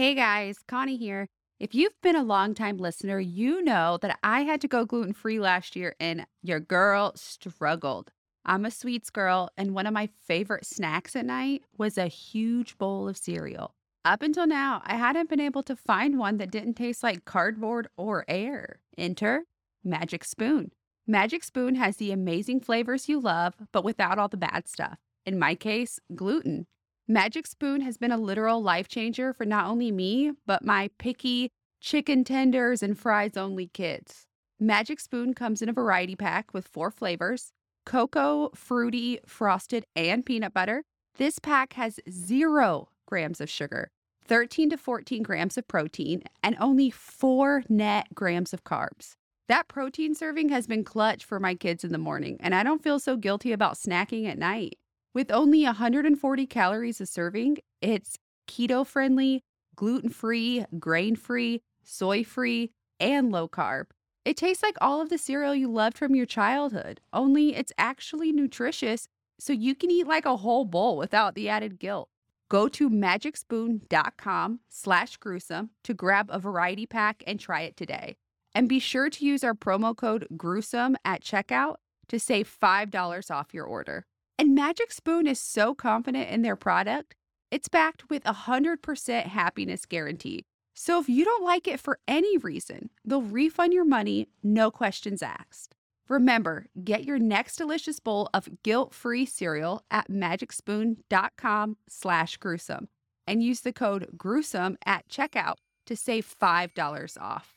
Hey guys, Connie here. If you've been a longtime listener, you know that I had to go gluten free last year and your girl struggled. I'm a sweets girl, and one of my favorite snacks at night was a huge bowl of cereal. Up until now, I hadn't been able to find one that didn't taste like cardboard or air. Enter Magic Spoon. Magic Spoon has the amazing flavors you love, but without all the bad stuff. In my case, gluten. Magic Spoon has been a literal life changer for not only me, but my picky chicken tenders and fries only kids. Magic Spoon comes in a variety pack with four flavors cocoa, fruity, frosted, and peanut butter. This pack has zero grams of sugar, 13 to 14 grams of protein, and only four net grams of carbs. That protein serving has been clutch for my kids in the morning, and I don't feel so guilty about snacking at night. With only 140 calories a serving, it's keto friendly, gluten free, grain free, soy free, and low carb. It tastes like all of the cereal you loved from your childhood, only it's actually nutritious, so you can eat like a whole bowl without the added guilt. Go to magicspoon.com slash gruesome to grab a variety pack and try it today. And be sure to use our promo code gruesome at checkout to save $5 off your order. And Magic Spoon is so confident in their product, it's backed with a 100% happiness guarantee. So if you don't like it for any reason, they'll refund your money, no questions asked. Remember, get your next delicious bowl of guilt-free cereal at magicspoon.com slash gruesome and use the code gruesome at checkout to save $5 off.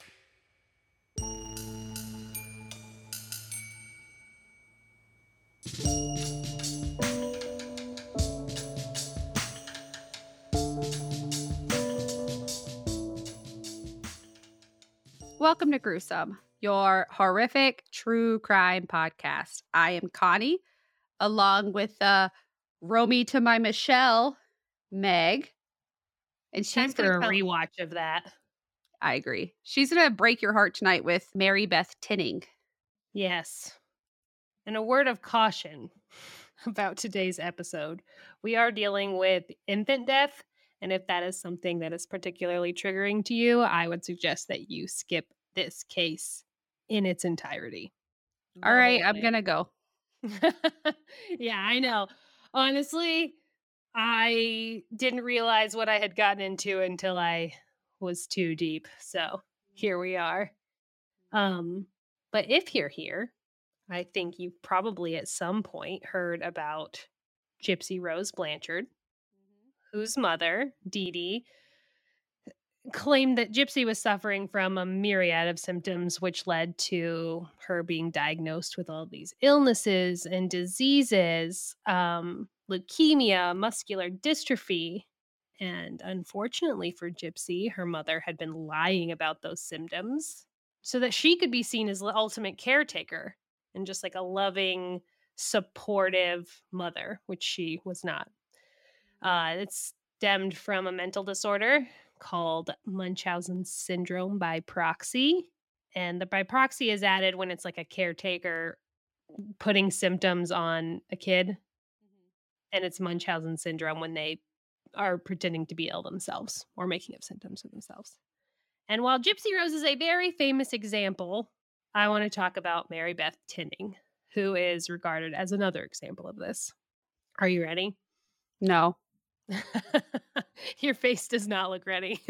Welcome to Gruesome, your horrific true crime podcast. I am Connie, along with uh, Romy to my Michele, Meg. And she's for going a to rewatch of that. I agree. She's going to break your heart tonight with Mary Beth Tinning. Yes. And a word of caution about today's episode. We are dealing with infant death. And if that is something that is particularly triggering to you, I would suggest that you skip this case in its entirety. All right, I'm going to go. yeah, I know. Honestly, I didn't realize what I had gotten into until I was too deep. So here we are. Um, but if you're here, I think you've probably at some point heard about Gypsy Rose Blanchard, whose mother, Dee Dee, claimed that Gypsy was suffering from a myriad of symptoms, which led to her being diagnosed with all these illnesses and diseases, um, leukemia, muscular dystrophy. And unfortunately for Gypsy, her mother had been lying about those symptoms so that she could be seen as the ultimate caretaker and just like a loving, supportive mother, which she was not. Uh, it stemmed from a mental disorder called Munchausen syndrome by proxy. And the by proxy is added when it's like a caretaker putting symptoms on a kid. And it's Munchausen syndrome when they are pretending to be ill themselves or making up symptoms of themselves. And while Gypsy Rose is a very famous example, I want to talk about Mary Beth Tinning, who is regarded as another example of this. Are you ready? No. Your face does not look ready.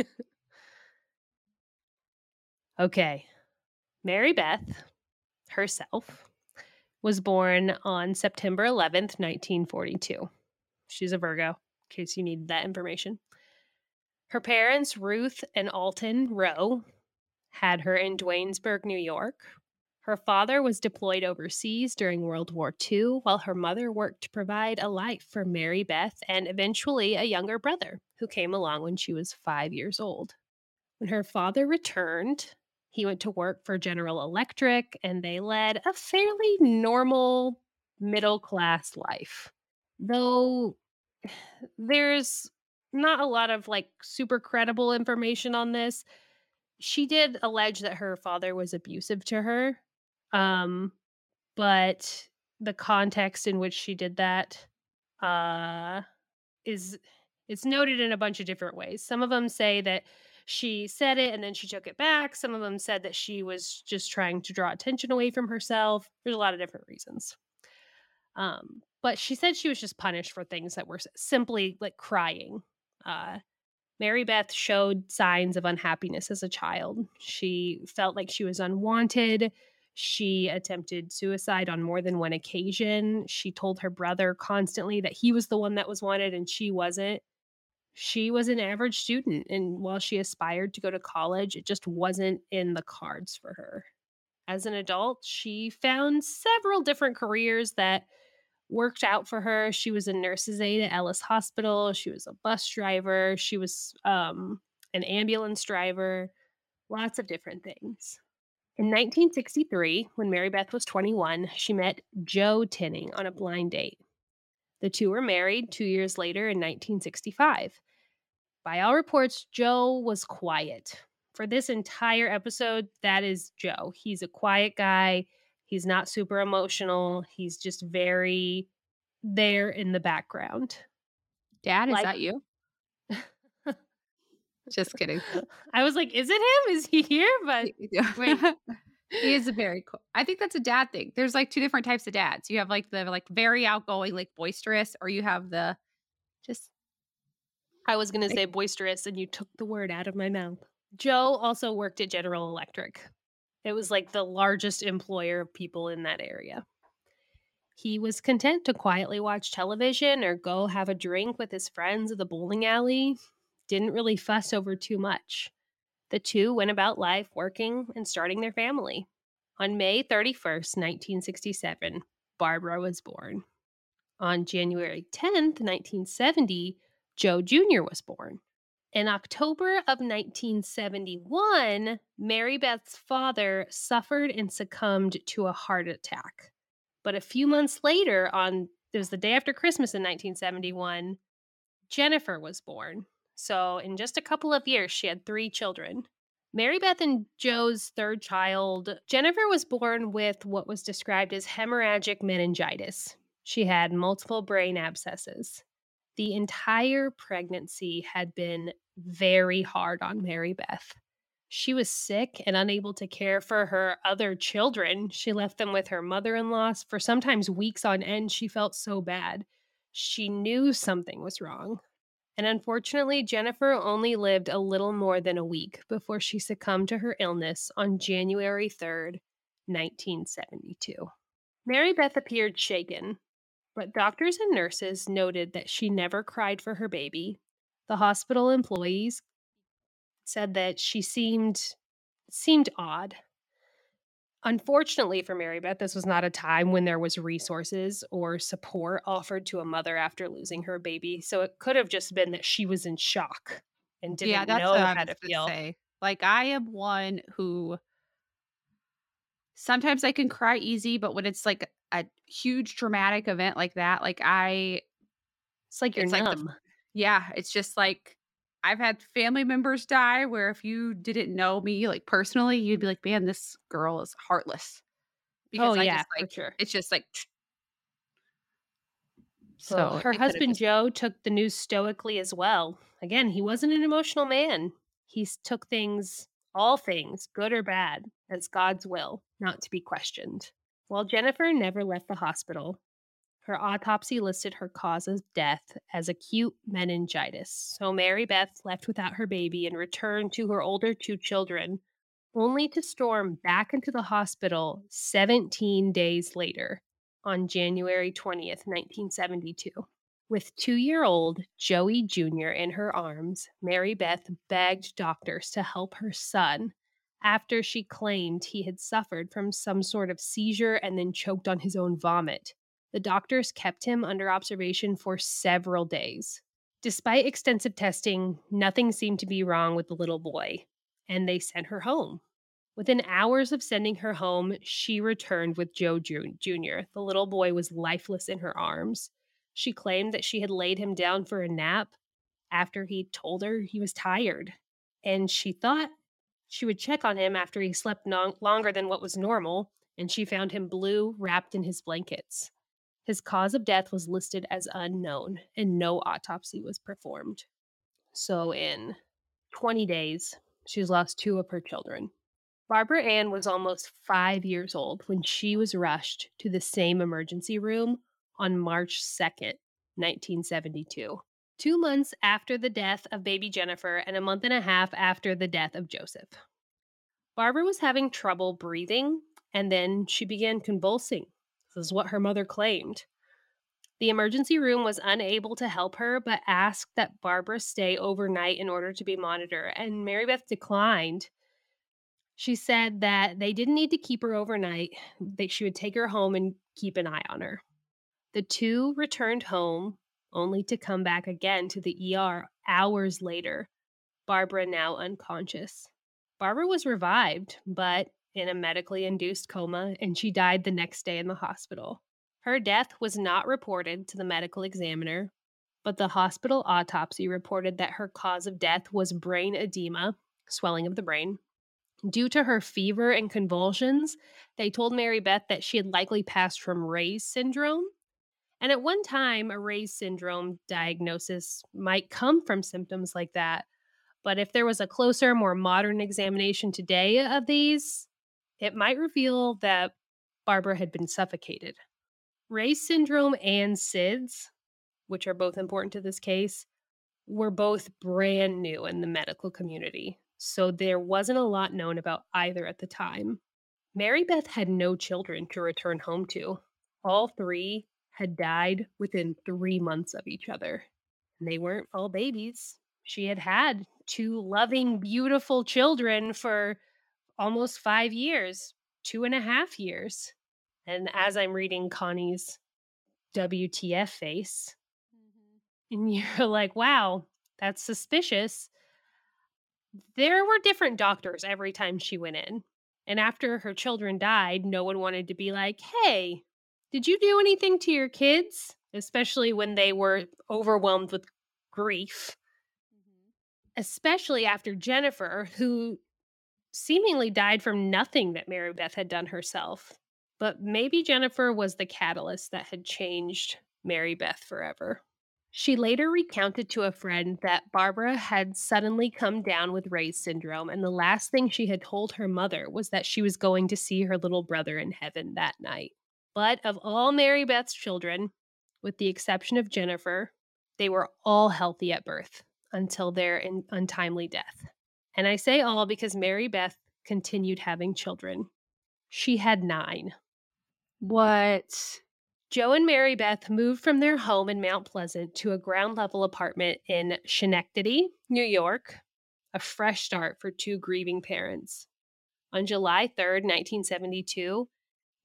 okay. Mary Beth herself was born on September 11th, 1942. She's a Virgo, in case you needed that information. Her parents, Ruth and Alton Rowe, had her in Duanesburg, New York. Her father was deployed overseas during World War II, while her mother worked to provide a life for Mary Beth and eventually a younger brother who came along when she was five years old. When her father returned, he went to work for General Electric and they led a fairly normal middle class life. Though there's not a lot of like super credible information on this. She did allege that her father was abusive to her. Um but the context in which she did that uh is It's noted in a bunch of different ways. Some of them say that she said it and then she took it back. Some of them said that she was just trying to draw attention away from herself. There's a lot of different reasons. Um, but she said she was just punished for things that were simply like crying. Uh, Mary Beth showed signs of unhappiness as a child. She felt like she was unwanted. She attempted suicide on more than one occasion. She told her brother constantly that he was the one that was wanted and she wasn't. She was an average student, and while she aspired to go to college, it just wasn't in the cards for her. As an adult, she found several different careers that worked out for her. She was a nurse's aide at Ellis Hospital. She was a bus driver. She was um, an ambulance driver. Lots of different things. In 1963, when Mary Beth was 21, she met Joe Tinning on a blind date. The two were married two years later in 1965. By all reports, Joe was quiet. For this entire episode, that is Joe. He's a quiet guy. He's not super emotional. He's just very there in the background. Dad, is like, that you? Just kidding. I was like, is it him? Is he here? But wait. he is a very cool. I think that's a dad thing. There's like two different types of dads. You have like the like very outgoing, like boisterous, or you have the just I was going to say boisterous and you took the word out of my mouth. Joe also worked at General Electric. It was like the largest employer of people in that area. He was content to quietly watch television or go have a drink with his friends at the bowling alley. Didn't really fuss over too much. The two went about life working and starting their family. On May 31st, 1967, Barbara was born. On January 10th, 1970, Joe Jr. was born. In October of 1971, Mary Beth's father suffered and succumbed to a heart attack. But a few months later, on it was the day after Christmas in 1971, Jennifer was born. So, in just a couple of years, she had three children. Mary Beth and Joe's third child, Jennifer was born with what was described as hemorrhagic meningitis. She had multiple brain abscesses. The entire pregnancy had been very hard on Mary Beth. She was sick and unable to care for her other children. She left them with her mother in law for sometimes weeks on end. She felt so bad. She knew something was wrong. And unfortunately, Jennifer only lived a little more than a week before she succumbed to her illness on January 3rd, 1972. Mary Beth appeared shaken, but doctors and nurses noted that she never cried for her baby the hospital employees said that she seemed seemed odd. Unfortunately for Mary Beth, this was not a time when there was resources or support offered to a mother after losing her baby. So it could have just been that she was in shock and didn't yeah, know how to feel. Say. Like I am one who sometimes I can cry easy, but when it's like a huge dramatic event like that, like I it's like you're it's numb. Like the, yeah, it's just like I've had family members die where if you didn't know me like personally, you'd be like, "Man, this girl is heartless." Oh, because oh I yeah, just, like, sure. It's just like. So well, her husband Joe took the news stoically as well. Again, he wasn't an emotional man. He took things, all things, good or bad, as God's will, not to be questioned. While Jennifer never left the hospital, her autopsy listed her cause of death as acute meningitis. So Mary Beth left without her baby and returned to her older two children, only to storm back into the hospital 17 days later on January 20th, 1972. With two year old Joey Jr. in her arms, Mary Beth begged doctors to help her son after she claimed he had suffered from some sort of seizure and then choked on his own vomit the doctors kept him under observation for several days. Despite extensive testing, nothing seemed to be wrong with the little boy, and they sent her home. Within hours of sending her home, she returned with Joe Jr. The little boy was lifeless in her arms. She claimed that she had laid him down for a nap after he told her he was tired, and she thought she would check on him after he slept no- longer than what was normal, and she found him blue, wrapped in his blankets. His cause of death was listed as unknown and no autopsy was performed. So, in 20 days, she's lost two of her children. Barbara Ann was almost five years old when she was rushed to the same emergency room on March 2nd, 1972, two months after the death of baby Jennifer and a month and a half after the death of Joseph. Barbara was having trouble breathing and then she began convulsing. This is what her mother claimed. The emergency room was unable to help her, but asked that Barbara stay overnight in order to be monitored, and Mary Beth declined. She said that they didn't need to keep her overnight, that she would take her home and keep an eye on her. The two returned home only to come back again to the ER hours later, Barbara now unconscious. Barbara was revived, but in a medically induced coma, and she died the next day in the hospital. Her death was not reported to the medical examiner, but the hospital autopsy reported that her cause of death was brain edema, swelling of the brain. Due to her fever and convulsions, they told Mary Beth that she had likely passed from Reye's syndrome. And at one time, a Reye's syndrome diagnosis might come from symptoms like that. But if there was a closer, more modern examination today of these, it might reveal that Barbara had been suffocated. Reye's syndrome and SIDS, which are both important to this case, were both brand new in the medical community. So there wasn't a lot known about either at the time. Mary Beth had no children to return home to. All three had died within three months of each other. And they weren't all babies. She had had two loving, beautiful children for almost five years, two and a half years. And as I'm reading Connie's WTF face, mm-hmm. and you're like, wow, that's suspicious. There were different doctors every time she went in. And after her children died, no one wanted to be like, hey, did you do anything to your kids? Especially when they were overwhelmed with grief. Mm-hmm. Especially after Jennifer, who seemingly died from nothing that Mary Beth had done herself. But maybe Jennifer was the catalyst that had changed Mary Beth forever. She later recounted to a friend that Barbara had suddenly come down with Reye's syndrome, and the last thing she had told her mother was that she was going to see her little brother in heaven that night. But of all Mary Beth's children, with the exception of Jennifer, they were all healthy at birth until their in- untimely death. And I say all because Mary Beth continued having children. She had nine. What? Joe and Mary Beth moved from their home in Mount Pleasant to a ground level apartment in Schenectady, New York, a fresh start for two grieving parents. On July 3rd, 1972,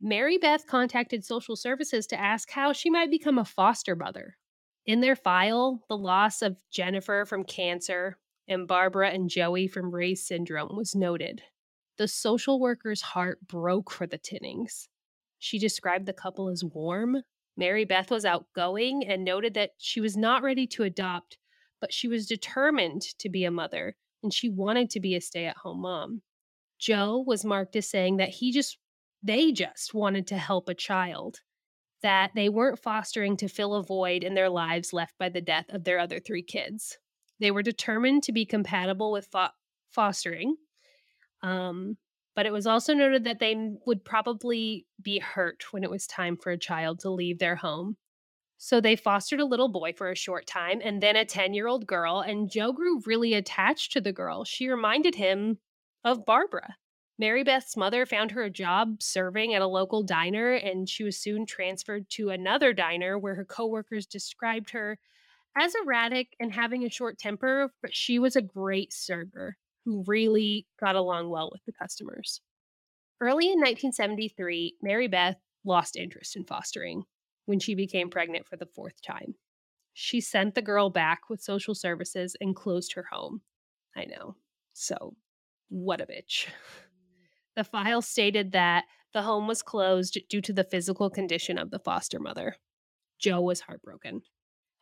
Mary Beth contacted social services to ask how she might become a foster mother. In their file, the loss of Jennifer from cancer and Barbara and Joey from Reye's syndrome was noted. The social worker's heart broke for the Tinnings. She described the couple as warm. Mary Beth was outgoing and noted that she was not ready to adopt, but she was determined to be a mother and she wanted to be a stay at home mom. Joe was marked as saying that he just, they just wanted to help a child, that they weren't fostering to fill a void in their lives left by the death of their other three kids. They were determined to be compatible with fo- fostering. Um, but it was also noted that they would probably be hurt when it was time for a child to leave their home. So they fostered a little boy for a short time and then a 10 year old girl, and Joe grew really attached to the girl. She reminded him of Barbara. Mary Beth's mother found her a job serving at a local diner, and she was soon transferred to another diner where her coworkers described her as erratic and having a short temper, but she was a great server who really got along well with the customers. Early in 1973, Mary Beth lost interest in fostering when she became pregnant for the fourth time. She sent the girl back with social services and closed her home. I know. So, what a bitch. The file stated that the home was closed due to the physical condition of the foster mother. Joe was heartbroken.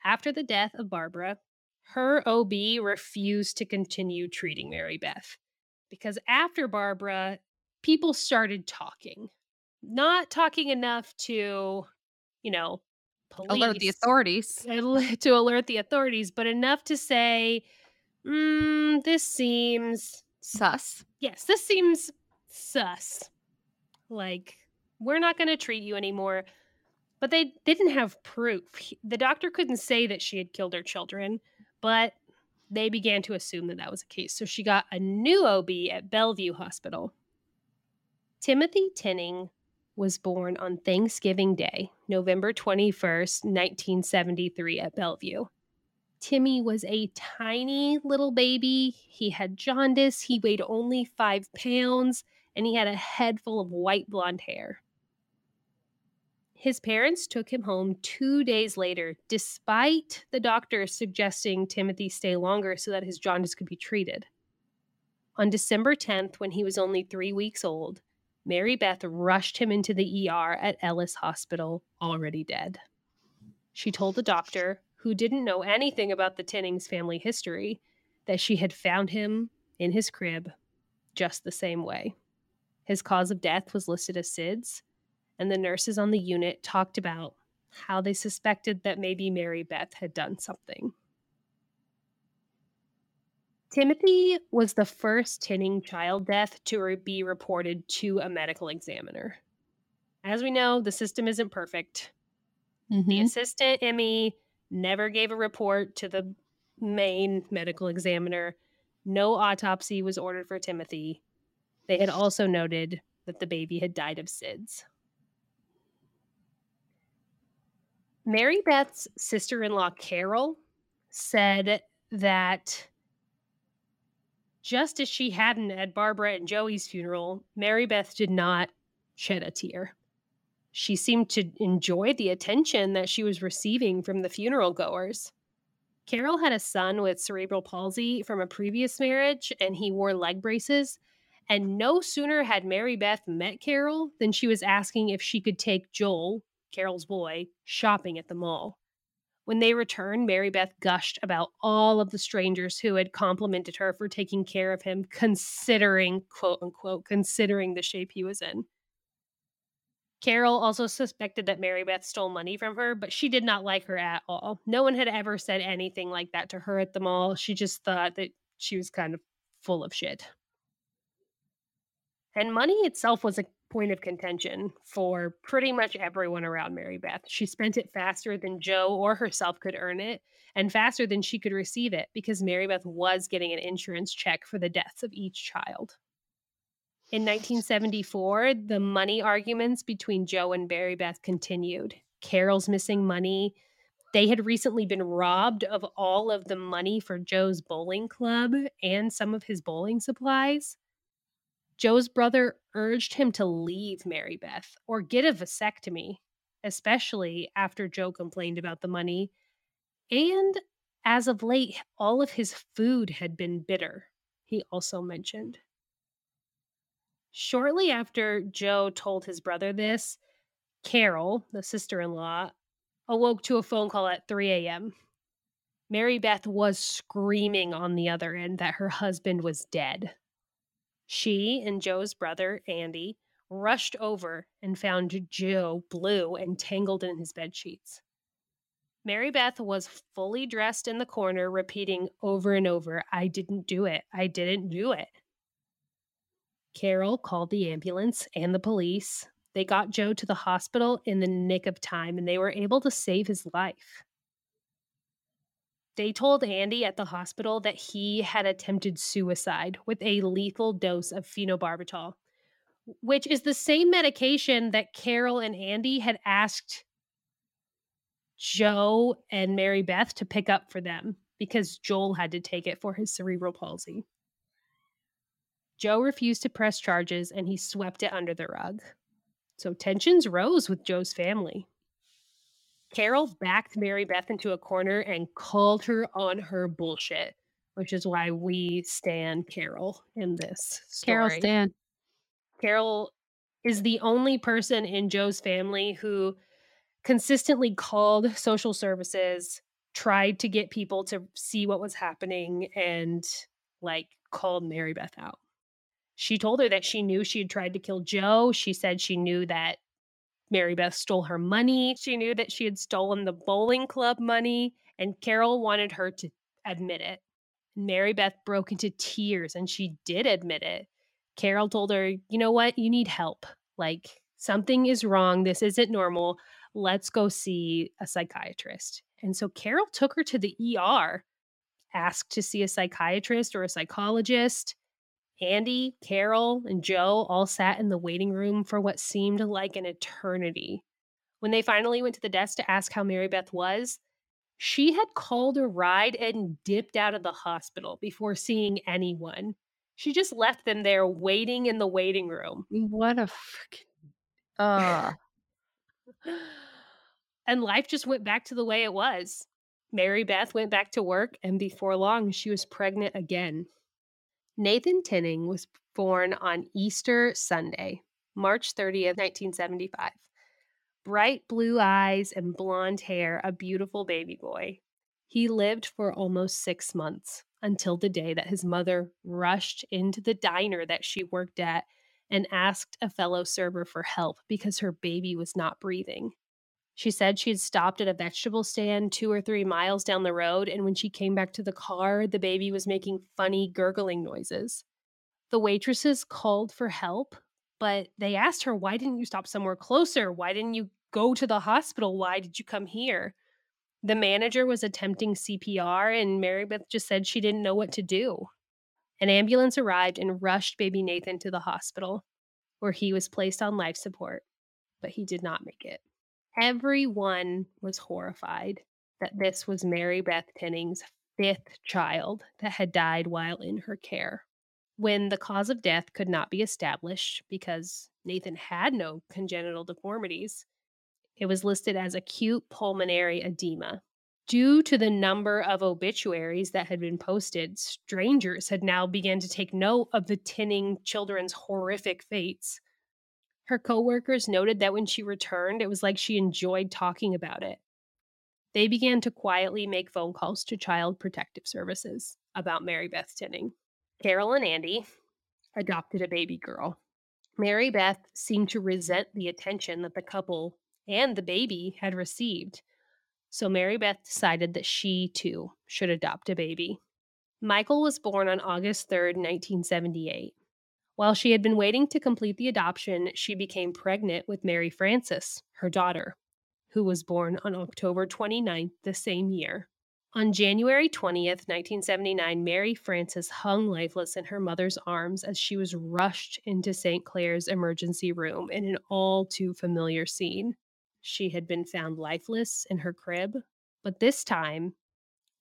After the death of Barbara, her OB refused to continue treating Mary Beth because after Barbara, people started talking. Not talking enough to, you know, police Alert the authorities. to alert the authorities, but enough to say, mm, this seems Sus. yes, this seems sus. Like, we're not going to treat you anymore. But they didn't have proof. He- The doctor couldn't say that she had killed her children, but they began to assume that that was the case. So she got a new OB at Bellevue Hospital. Timothy Tinning was born on Thanksgiving Day, November 21st, 1973, at Bellevue. Timmy was a tiny little baby. He had jaundice. He weighed only five pounds, and he had a head full of white blonde hair. His parents took him home two days later, despite the doctor suggesting Timothy stay longer so that his jaundice could be treated. On December 10th, when he was only three weeks old, Mary Beth rushed him into the ER at Ellis Hospital, already dead. She told the doctor, who didn't know anything about the Tinnings family history, that she had found him in his crib just the same way. His cause of death was listed as SIDS, and the nurses on the unit talked about how they suspected that maybe Mary Beth had done something. Timothy was the first Tinning child death to re- be reported to a medical examiner. As we know, the system isn't perfect. The Mhm. assistant, ME, never gave a report to the main medical examiner. No autopsy was ordered for Timothy. They had also noted that the baby had died of SIDS. Mary Beth's sister in law, Carol, said that just as she hadn't at Barbara and Joey's funeral, Mary Beth did not shed a tear. She seemed to enjoy the attention that she was receiving from the funeral goers. Carol had a son with cerebral palsy from a previous marriage, and he wore leg braces. And no sooner had Mary Beth met Carol than she was asking if she could take Joel, Carol's boy, shopping at the mall. When they returned, Mary Beth gushed about all of the strangers who had complimented her for taking care of him, considering, quote unquote, considering the shape he was in. Carol also suspected that Mary Beth stole money from her, but she did not like her at all. No one had ever said anything like that to her at the mall. She just thought that she was kind of full of shit. And money itself was a point of contention for pretty much everyone around Mary Beth. She spent it faster than Joe or herself could earn it, and faster than she could receive it because Mary Beth was getting an insurance check for the deaths of each child. In 1974, the money arguments between Joe and Mary Beth continued. Carol's missing money. They had recently been robbed of all of the money for Joe's bowling club and some of his bowling supplies. Joe's brother urged him to leave Mary Beth or get a vasectomy, especially after Joe complained about the money. And as of late, all of his food had been bitter, he also mentioned. Shortly after Joe told his brother this, Carol, the sister in law, awoke to a phone call at 3 a.m. Mary Beth was screaming on the other end that her husband was dead. She and Joe's brother, Andy, rushed over and found Joe blue and tangled in his bed sheets. Mary Beth was fully dressed in the corner, repeating over and over, I didn't do it. I didn't do it. Carol called the ambulance and the police. They got Joe to the hospital in the nick of time and they were able to save his life. They told Andy at the hospital that he had attempted suicide with a lethal dose of phenobarbital, which is the same medication that Carol and Andy had asked Joe and Mary Beth to pick up for them because Joel had to take it for his cerebral palsy. Joe refused to press charges and he swept it under the rug. So tensions rose with Joe's family. Carol backed Mary Beth into a corner and called her on her bullshit, which is why we stand Carol in this story. Carol Stan. Carol is the only person in Joe's family who consistently called social services, tried to get people to see what was happening, and like called Mary Beth out. She told her that she knew she had tried to kill Joe. She said she knew that Mary Beth stole her money. She knew that she had stolen the bowling club money, and Carol wanted her to admit it. Mary Beth broke into tears and she did admit it. Carol told her, You know what? You need help. Like, something is wrong. This isn't normal. Let's go see a psychiatrist. And so Carol took her to the ER, asked to see a psychiatrist or a psychologist. Andy, Carol, and Joe all sat in the waiting room for what seemed like an eternity. When they finally went to the desk to ask how Mary Beth was, she had called a ride and dipped out of the hospital before seeing anyone. She just left them there waiting in the waiting room. What a freaking. Uh. and life just went back to the way it was. Mary Beth went back to work, and before long, she was pregnant again. Nathan Tinning was born on Easter Sunday, March 30th, 1975 bright blue eyes and blonde hair, a beautiful baby boy. He lived for almost six months until the day that his mother rushed into the diner that she worked at and asked a fellow server for help because her baby was not breathing. She said she had stopped at a vegetable stand two or three miles down the road, and when she came back to the car, the baby was making funny gurgling noises. The waitresses called for help, but they asked her, Why didn't you stop somewhere closer? Why didn't you go to the hospital. Why did you come here? The manager was attempting CPR, and Mary Beth just said she didn't know what to do. An ambulance arrived and rushed baby Nathan to the hospital, where he was placed on life support, but he did not make it. Everyone was horrified that this was Mary Beth Tinning's fifth child that had died while in her care. When the cause of death could not be established because Nathan had no congenital deformities, it was listed as acute pulmonary edema. Due to the number of obituaries that had been posted, strangers had now begun to take note of the Tinning children's horrific fates. Her coworkers noted that when she returned, it was like she enjoyed talking about it. They began to quietly make phone calls to Child Protective Services about Mary Beth Tinning. Carol and Andy adopted a baby girl. Mary Beth seemed to resent the attention that the couple and the baby had received. So Mary Beth decided that she too should adopt a baby. Michael was born on August 3rd, 1978. While she had been waiting to complete the adoption, she became pregnant with Mary Frances, her daughter, who was born on October 29th the same year. On January 20th, 1979, Mary Frances hung lifeless in her mother's arms as she was rushed into St. Clare's emergency room in an all too familiar scene she had been found lifeless in her crib, but this time,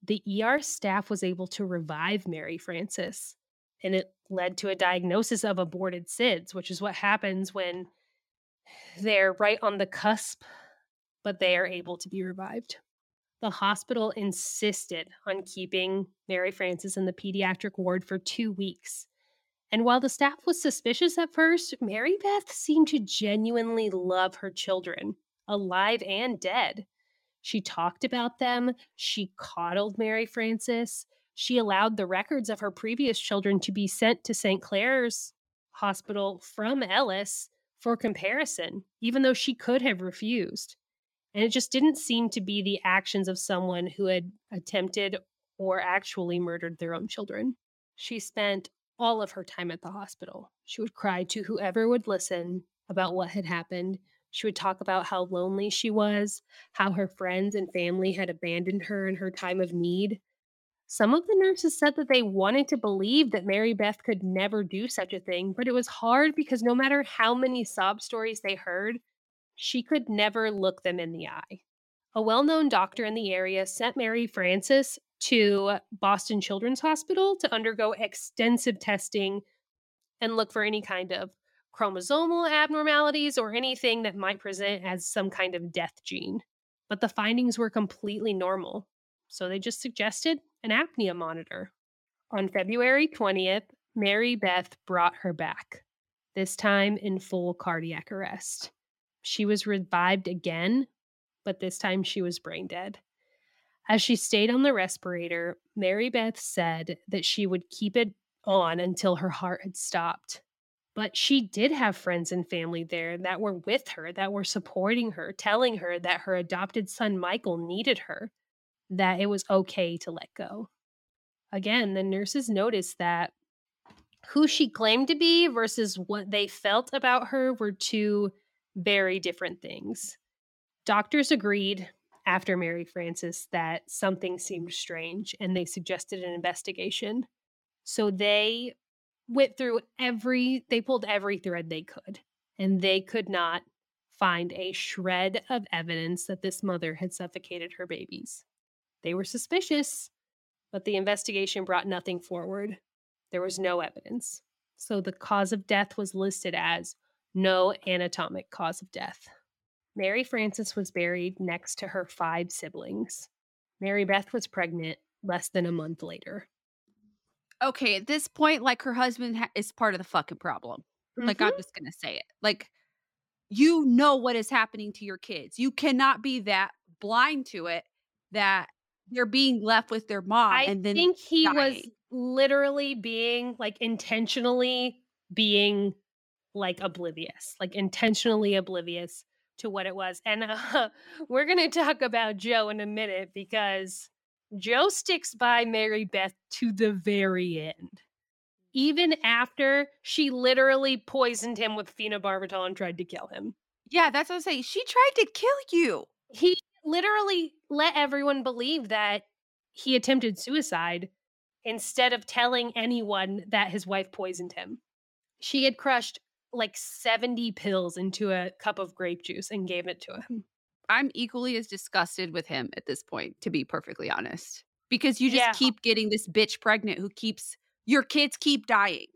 the ER staff was able to revive Mary Frances, and it led to a diagnosis of aborted SIDS, which is what happens when they're right on the cusp, but they are able to be revived. The hospital insisted on keeping Mary Frances in the pediatric ward for two weeks. And while the staff was suspicious at first, Mary Beth seemed to genuinely love her children alive and dead. She talked about them. She coddled Mary Frances. She allowed the records of her previous children to be sent to St. Clare's Hospital from Ellis for comparison, even though she could have refused. And it just didn't seem to be the actions of someone who had attempted or actually murdered their own children. She spent all of her time at the hospital. She would cry to whoever would listen about what had happened. She would talk about how lonely she was, how her friends and family had abandoned her in her time of need. Some of the nurses said that they wanted to believe that Mary Beth could never do such a thing, but it was hard because no matter how many sob stories they heard, she could never look them in the eye. A well known doctor in the area sent Mary Frances to Boston Children's Hospital to undergo extensive testing and look for any kind of chromosomal abnormalities or anything that might present as some kind of death gene. But the findings were completely normal, so they just suggested an apnea monitor. On February 20th, Mary Beth brought her back, this time in full cardiac arrest. She was revived again, but this time she was brain dead. As she stayed on the respirator, Mary Beth said that she would keep it on until her heart had stopped. But she did have friends and family there that were with her, that were supporting her, telling her that her adopted son Michael needed her, that it was okay to let go. Again, the nurses noticed that who she claimed to be versus what they felt about her were two very different things. Doctors agreed after Mary Frances that something seemed strange and they suggested an investigation. So they went through every, they pulled every thread they could, and they could not find a shred of evidence that this mother had suffocated her babies. They were suspicious, but the investigation brought nothing forward. There was no evidence. So the cause of death was listed as no anatomic cause of death. Mary Frances was buried next to her five siblings. Mary Beth was pregnant less than a month later. Okay, at this point, like her husband ha- is part of the fucking problem. Like, I'm Mhm. just going to say it. Like, you know what is happening to your kids. You cannot be that blind to it that they're being left with their mom I and then think he was literally being like intentionally being like oblivious, like intentionally oblivious to what it was. And uh, we're going to talk about Joe in a minute because Joe sticks by Mary Beth to the very end. Even after she literally poisoned him with phenobarbital and tried to kill him. Yeah, that's what I'm saying. She tried to kill you. He literally let everyone believe that he attempted suicide instead of telling anyone that his wife poisoned him. She had crushed like 70 pills into a cup of grape juice and gave it to him. I'm equally as disgusted with him at this point, to be perfectly honest, because you just Yeah. keep getting this bitch pregnant who keeps your kids keep dying.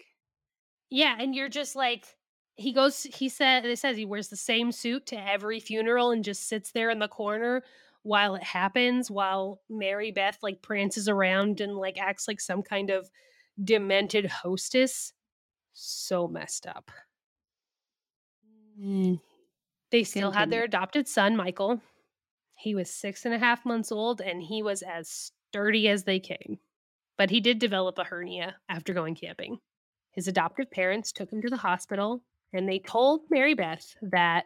Yeah, and you're just like he goes he said it says he wears the same suit to every funeral and just sits there in the corner while it happens while Mary Beth like prances around and like acts like some kind of demented hostess. So messed up. Mm. They still had their adopted son, Michael. He was six and a half months old and he was as sturdy as they came. But he did develop a hernia after going camping. His adoptive parents took him to the hospital and they told Mary Beth that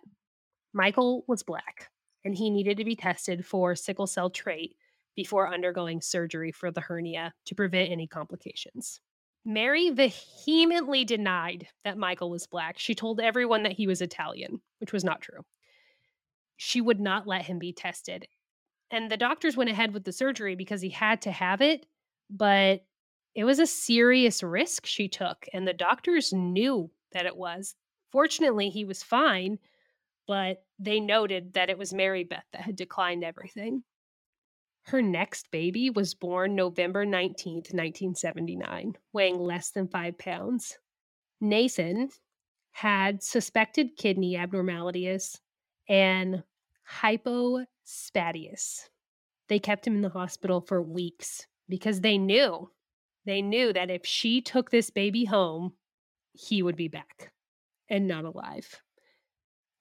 Michael was black and he needed to be tested for sickle cell trait before undergoing surgery for the hernia to prevent any complications. Mary vehemently denied that Michael was black. She told everyone that he was Italian, which was not true. She would not let him be tested. And the doctors went ahead with the surgery because he had to have it, but it was a serious risk she took, and the doctors knew that it was. Fortunately, he was fine, but they noted that it was Mary Beth that had declined everything. Her next baby was born November 19th, 1979, weighing less than five pounds. Nathan had suspected kidney abnormalities and hypospadias. They kept him in the hospital for weeks because they knew, they knew that if she took this baby home, he would be back and not alive.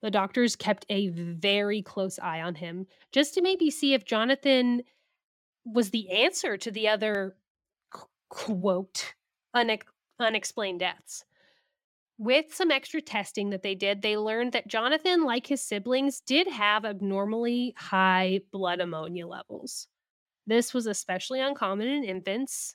The doctors kept a very close eye on him just to maybe see if Jonathan was the answer to the other quote unex- unexplained deaths. With some extra testing that they did, they learned that Jonathan, like his siblings, did have abnormally high blood ammonia levels. This was especially uncommon in infants.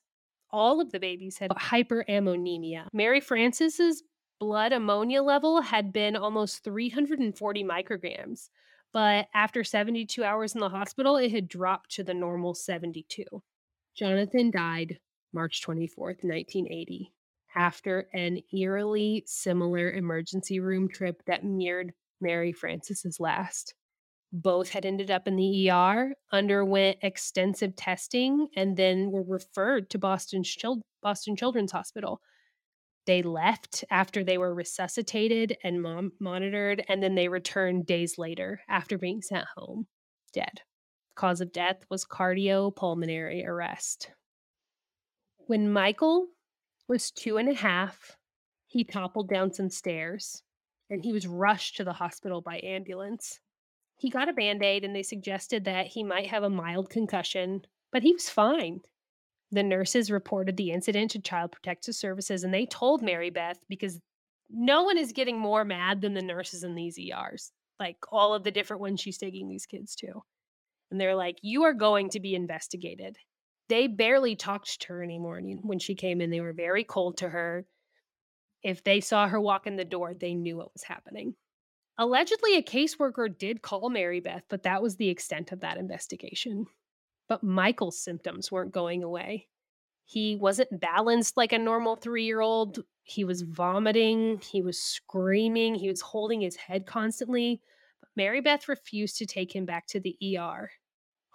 All of the babies had hyperammonemia. Mary Frances's blood ammonia level had been almost 340 micrograms, but after 72 hours in the hospital, it had dropped to the normal 72. Jonathan died March 24th, 1980, after an eerily similar emergency room trip that mirrored Mary Frances's last. Both had ended up in the ER, underwent extensive testing, and then were referred to Boston, Chil- Boston Children's Hospital. They left after they were resuscitated and mom- monitored, and then they returned days later after being sent home, dead. Cause of death was cardiopulmonary arrest. When Michael was two and a half, he toppled down some stairs and he was rushed to the hospital by ambulance. He got a band aid and they suggested that he might have a mild concussion, but he was fine. The nurses reported the incident to Child Protective Services and they told Mary Beth because no one is getting more mad than the nurses in these ERs, like all of the different ones she's taking these kids to. And they're like, You are going to be investigated. They barely talked to her anymore when she came in. They were very cold to her. If they saw her walk in the door, they knew what was happening. Allegedly, a caseworker did call Mary Beth, but that was the extent of that investigation. But Michael's symptoms weren't going away. He wasn't balanced like a normal three year old. He was vomiting. He was screaming. He was holding his head constantly. But Mary Beth refused to take him back to the ER.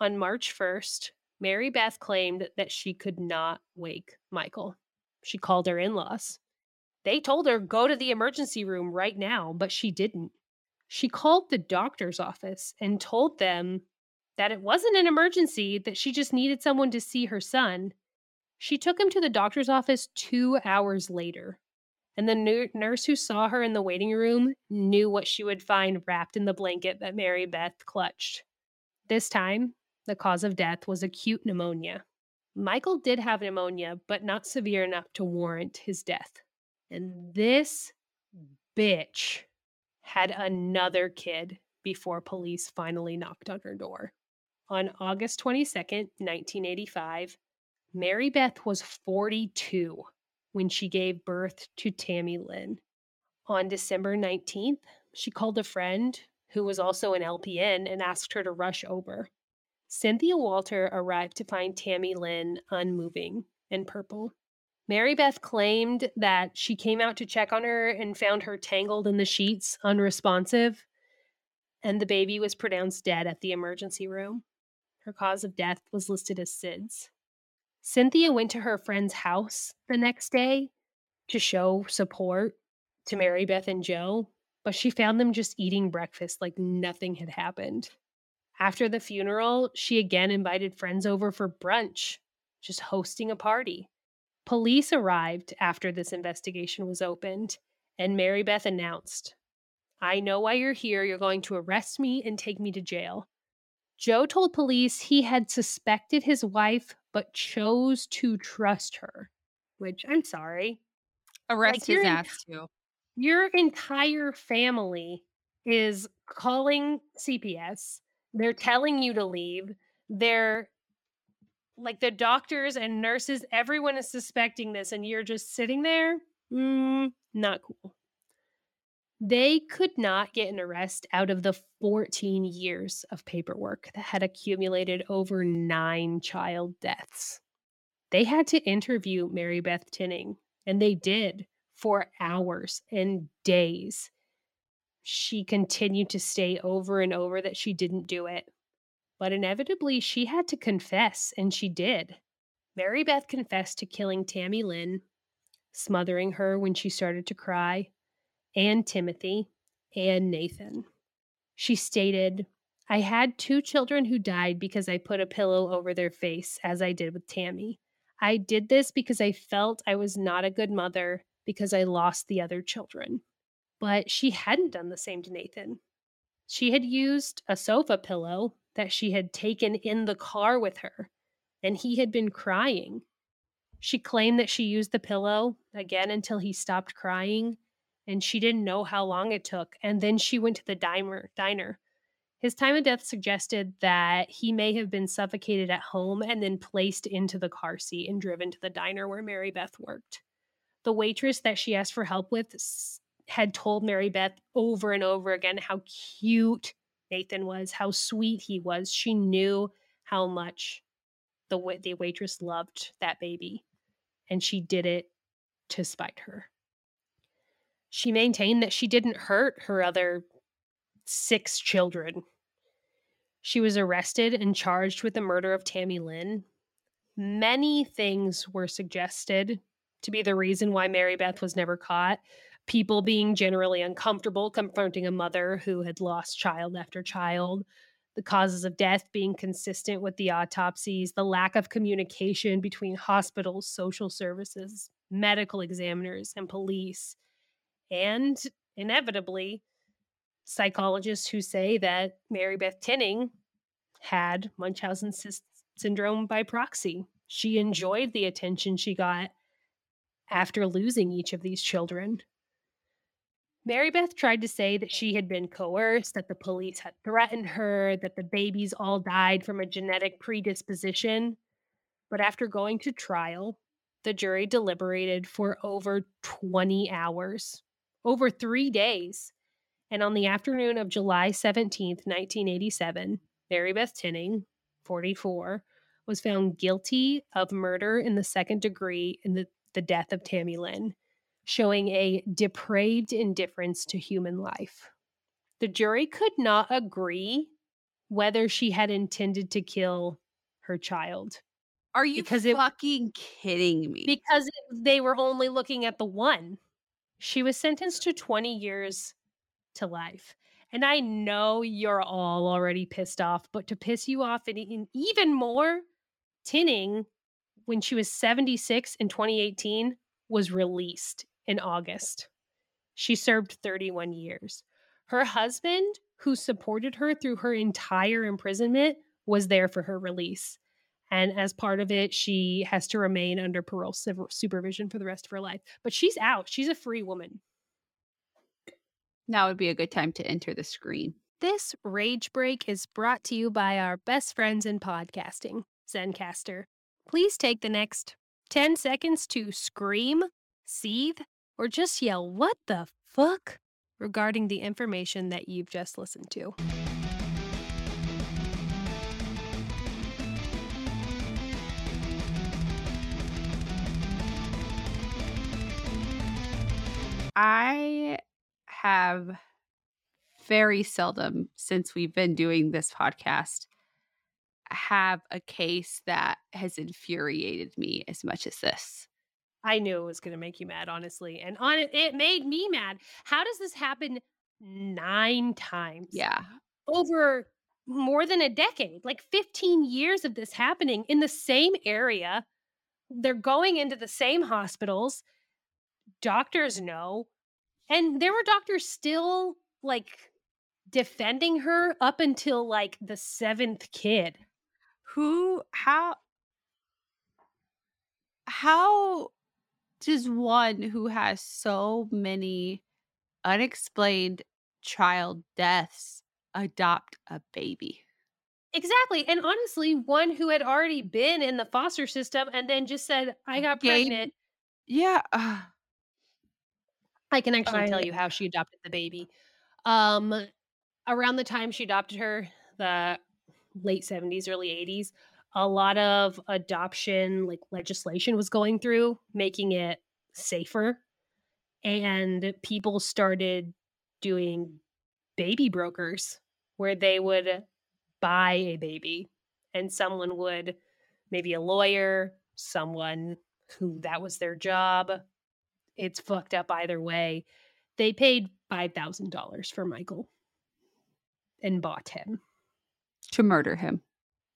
On March 1st, Mary Beth claimed that she could not wake Michael. She called her in laws. They told her, go to the emergency room right now, but she didn't she called the doctor's office and told them that it wasn't an emergency, that she just needed someone to see her son. She took him to the doctor's office two hours later, and the nurse who saw her in the waiting room knew what she would find wrapped in the blanket that Mary Beth clutched. This time, the cause of death was acute pneumonia. Michael did have pneumonia, but not severe enough to warrant his death. And this bitch had another kid before police finally knocked on her door. On August 22nd, 1985, Mary Beth was 42 when she gave birth to Tammy Lynn. On December 19th, she called a friend who was also an LPN and asked her to rush over. Cynthia Walter arrived to find Tammy Lynn unmoving and purple. Mary Beth claimed that she came out to check on her and found her tangled in the sheets, unresponsive, and the baby was pronounced dead at the emergency room. Her cause of death was listed as SIDS. Cynthia went to her friend's house the next day to show support to Mary Beth and Joe, but she found them just eating breakfast like nothing had happened. After the funeral, she again invited friends over for brunch, just hosting a party. Police arrived after this investigation was opened, and Mary Beth announced, I know why you're here. You're going to arrest me and take me to jail. Joe told police he had suspected his wife, but chose to trust her, which I'm sorry. Arrest like, his ass, too. Your entire family is calling CPS. They're telling you to leave. They're like the doctors and nurses, everyone is suspecting this, and you're just sitting there. Mm, not cool. They could not get an arrest out of the 14 years of paperwork that had accumulated over nine child deaths. They had to interview Mary Beth Tinning, and they did for hours and days. She continued to stay over and over that she didn't do it. But inevitably, she had to confess, and she did. Mary Beth confessed to killing Tammy Lynn, smothering her when she started to cry, and Timothy, and Nathan. She stated, I had two children who died because I put a pillow over their face, as I did with Tammy. I did this because I felt I was not a good mother because I lost the other children. But she hadn't done the same to Nathan. She had used a sofa pillow that she had taken in the car with her, and he had been crying. She claimed that she used the pillow again until he stopped crying, and she didn't know how long it took. And then she went to the diner. diner. His time of death suggested that he may have been suffocated at home and then placed into the car seat and driven to the diner where Mary Beth worked. The waitress that she asked for help with had told Mary Beth over and over again how cute Nathan was, how sweet he was. She knew how much the the waitress loved that baby, and she did it to spite her. She maintained that she didn't hurt her other six children. She was arrested and charged with the murder of Tammy Lynn. Many things were suggested to be the reason why Mary Beth was never caught, people being generally uncomfortable confronting a mother who had lost child after child, the causes of death being consistent with the autopsies, the lack of communication between hospitals, social services, medical examiners, and police, and inevitably, psychologists who say that Mary Beth Tinning had Munchausen syndrome by proxy. She mm-hmm. enjoyed the attention she got after losing each of these children Mary Beth tried to say that she had been coerced, that the police had threatened her, that the babies all died from a genetic predisposition. But after going to trial, the jury deliberated for over 20 hours, over three days. And on the afternoon of July 17th, 1987, Mary Beth Tinning, 44, was found guilty of murder in the second degree in the, the death of Tammy Lynn, showing a depraved indifference to human life. The jury could not agree whether she had intended to kill her child. Are you because fucking it, kidding me? Because they were only looking at the one. She was sentenced to 20 years to life. And I know you're all already pissed off, but to piss you off and, even more, Tinning, when she was 76 in 2018, was released in August. She served 31 years. Her husband, who supported her through her entire imprisonment, was there for her release. And as part of it, she has to remain under parole supervision for the rest of her life. But she's out. She's a free woman. Now would be a good time to enter the screen. This rage break is brought to you by our best friends in podcasting, Zencastr. Please take the next 10 seconds to scream, seethe, or just yell, What the fuck? regarding the information that you've just listened to. I have very seldom since we've been doing this podcast have a case that has infuriated me as much as this. I knew it was going to make you mad, honestly. And on it, it made me mad. How does this happen nine times? Yeah. Over more than a decade, like 15 years of this happening in the same area. They're going into the same hospitals. Doctors know. And there were doctors still like defending her up until like the seventh kid. Who, how, how does one who has so many unexplained child deaths adopt a baby? Exactly. And honestly, one who had already been in the foster system and then just said, I got pregnant. Yeah. I can actually tell you how she adopted the baby. Um, around the time she adopted her, the late 70s, early 80s, a lot of adoption like legislation was going through, making it safer. And people started doing baby brokers where they would buy a baby and someone would maybe a lawyer, someone who that was their job it's fucked up either way. They paid $5,000 for Michael and bought him. To murder him.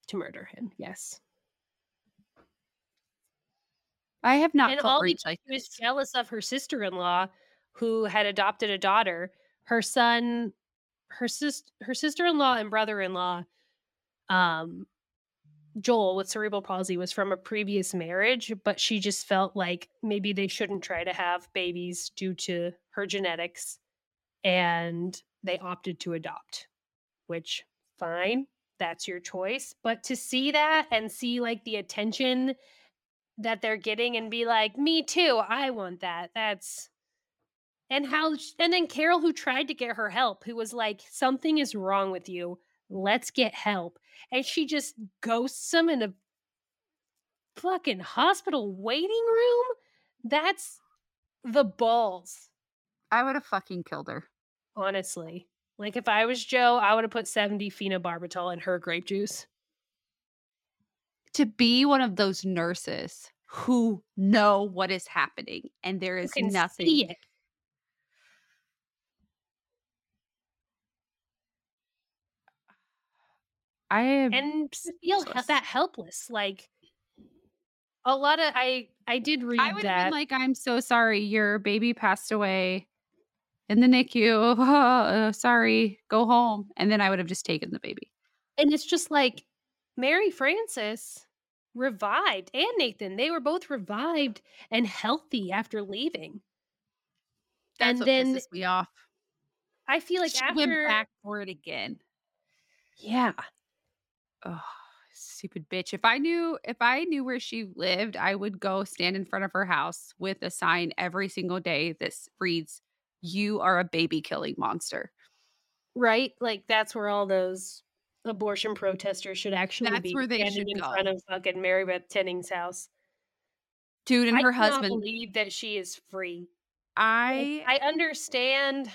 To murder him, yes. I have not and felt reach like She was jealous of her sister-in-law who had adopted a daughter. Her son, her sister, her sister-in-law and brother-in-law um Joel with cerebral palsy was from a previous marriage, but she just felt like maybe they shouldn't try to have babies due to her genetics. And they opted to adopt, which fine, that's your choice. But to see that and see like the attention that they're getting and be like, me too, I want that. That's and how and then Carol who tried to get her help who was like something is wrong with you let's get help. And she just ghosts him in a fucking hospital waiting room. That's the balls. I would have fucking killed her. Honestly. Like if I was Joe, I would have put 70 phenobarbital in her grape juice. To be one of those nurses who know what is happening and there is nothing I and feel that helpless. Like a lot of I I did read I would that. Have been like, I'm so sorry, your baby passed away in the NICU. Oh, uh, sorry, go home. And then I would have just taken the baby. And it's just like Mary Frances revived and Nathan. They were both revived and healthy after leaving. That's and what then pisses me off. I feel like she after went back for it again. yeah, Oh, stupid bitch. If I knew if I knew where she lived, I would go stand in front of her house with a sign every single day that reads, "You are a baby killing monster." right, like that's where all those abortion protesters should actually That's be where they standing should in go. front of fucking Mary Beth Tinning's house. Dude and I her husband. believe that she is free. I I understand.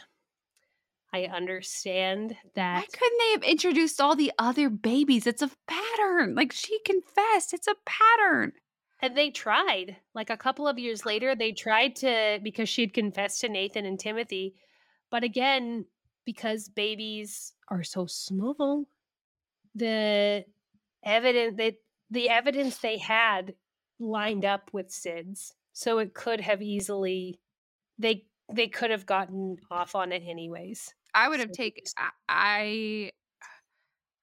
I understand that. why couldn't they have introduced all the other babies? It's a pattern. Like she confessed. It's a pattern. And they tried. Like a couple of years later, they tried to because she had confessed to Nathan and Timothy. But again, because babies are so small, the evidence that the evidence they had lined up with SIDS. So it could have easily they they could have gotten off on it anyways. I would have taken I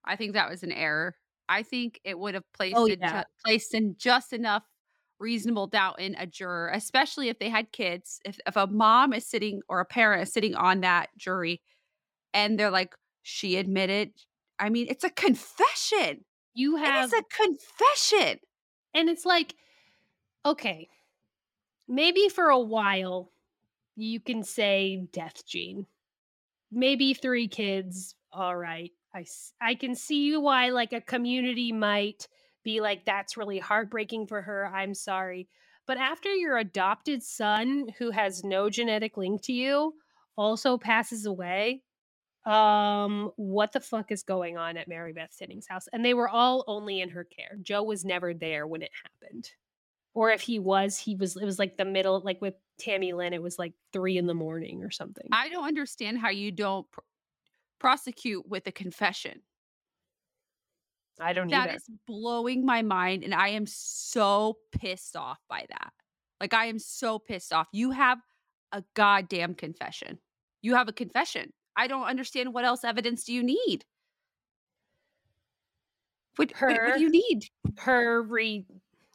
I think that was an error. I think it would have oh, placed Oh, yeah. ju- placed in just enough reasonable doubt in a juror, especially if they had kids. If if a mom is sitting or a parent is sitting on that jury and they're like, she admitted. I mean, it's a confession. You have it's a confession. And it's like, okay, maybe for a while you can say death gene. Maybe three kids, All right. I, I can see why like a community might be like that's really heartbreaking for her. I'm sorry. But after your adopted son who has no genetic link to you also passes away, um what the fuck is going on at Mary Beth Tinning's house? And they were all only in her care. Joe was never there when it happened. Or if he was, he was it was like the middle like with Tammy Lynn it was like 3 in the morning or something. I don't understand how you don't pr- prosecute with a confession. I don't That either. is blowing my mind. And I am so pissed off by that. Like, I am so pissed off. You have a goddamn confession. You have a confession. I don't understand what else evidence do you need? What, what, what Her- do you need? Her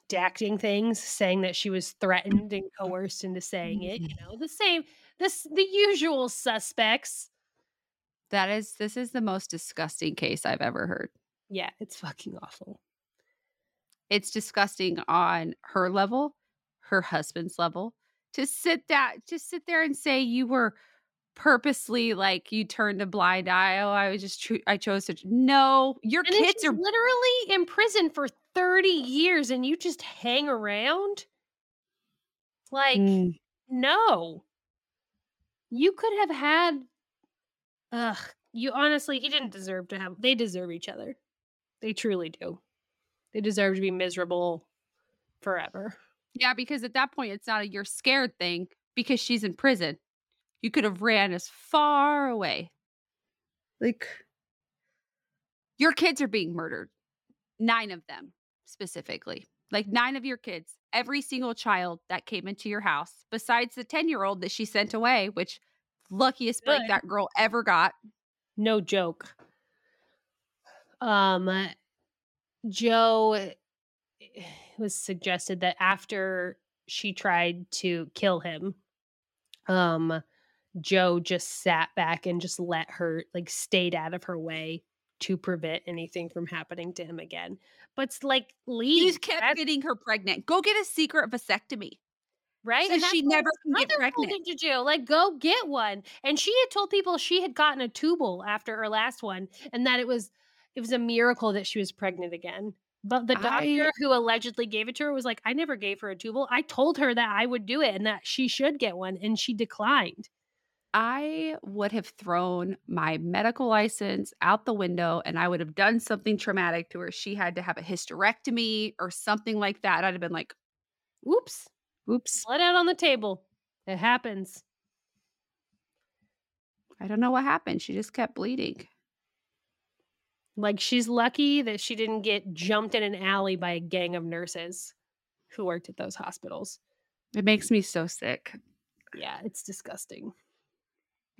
redacting things, saying that she was threatened and oh, coerced into saying it, you know, the same this the usual suspects. That is, this is the most disgusting case I've ever heard. Yeah, it's fucking awful. It's disgusting on her level, her husband's level. To sit that, just sit there and say you were purposely like you turned a blind eye. Oh, I was just tr- I chose to. No, your And kids are. literally in prison for 30 years and you just hang around? Like, Mm. no. You could have had Ugh. You honestly he didn't deserve to have they deserve each other. They truly do. They deserve to be miserable forever. Yeah, because at that point it's not a you're scared thing because she's in prison. You could have ran as far away. Like your kids are being murdered. Nine of them specifically. Like nine of your kids. Every single child that came into your house, besides the 10-year-old that she sent away, which luckiest break that girl ever got. No joke. Um Joe was suggested that after she tried to kill him, um Joe just sat back and just let her like stayed out of her way to prevent anything from happening to him again. But it's like leave just kept That's- getting her pregnant. Go get a secret vasectomy. right? so And she never can get pregnant. him to do. Like, go get one. And she had told people she had gotten a tubal after her last one, and that it was it was a miracle that she was pregnant again. But the I- doctor who allegedly gave it to her was like, I never gave her a tubal. I told her that I would do it and that she should get one, and she declined. I would have thrown my medical license out the window and I would have done something traumatic to her. She had to have a hysterectomy or something like that. I'd have been like, Oops, oops, let out on the table. It happens. I don't know what happened. She just kept bleeding. Like she's lucky that she didn't get jumped in an alley by a gang of nurses who worked at those hospitals. It makes me so sick. Yeah, it's disgusting.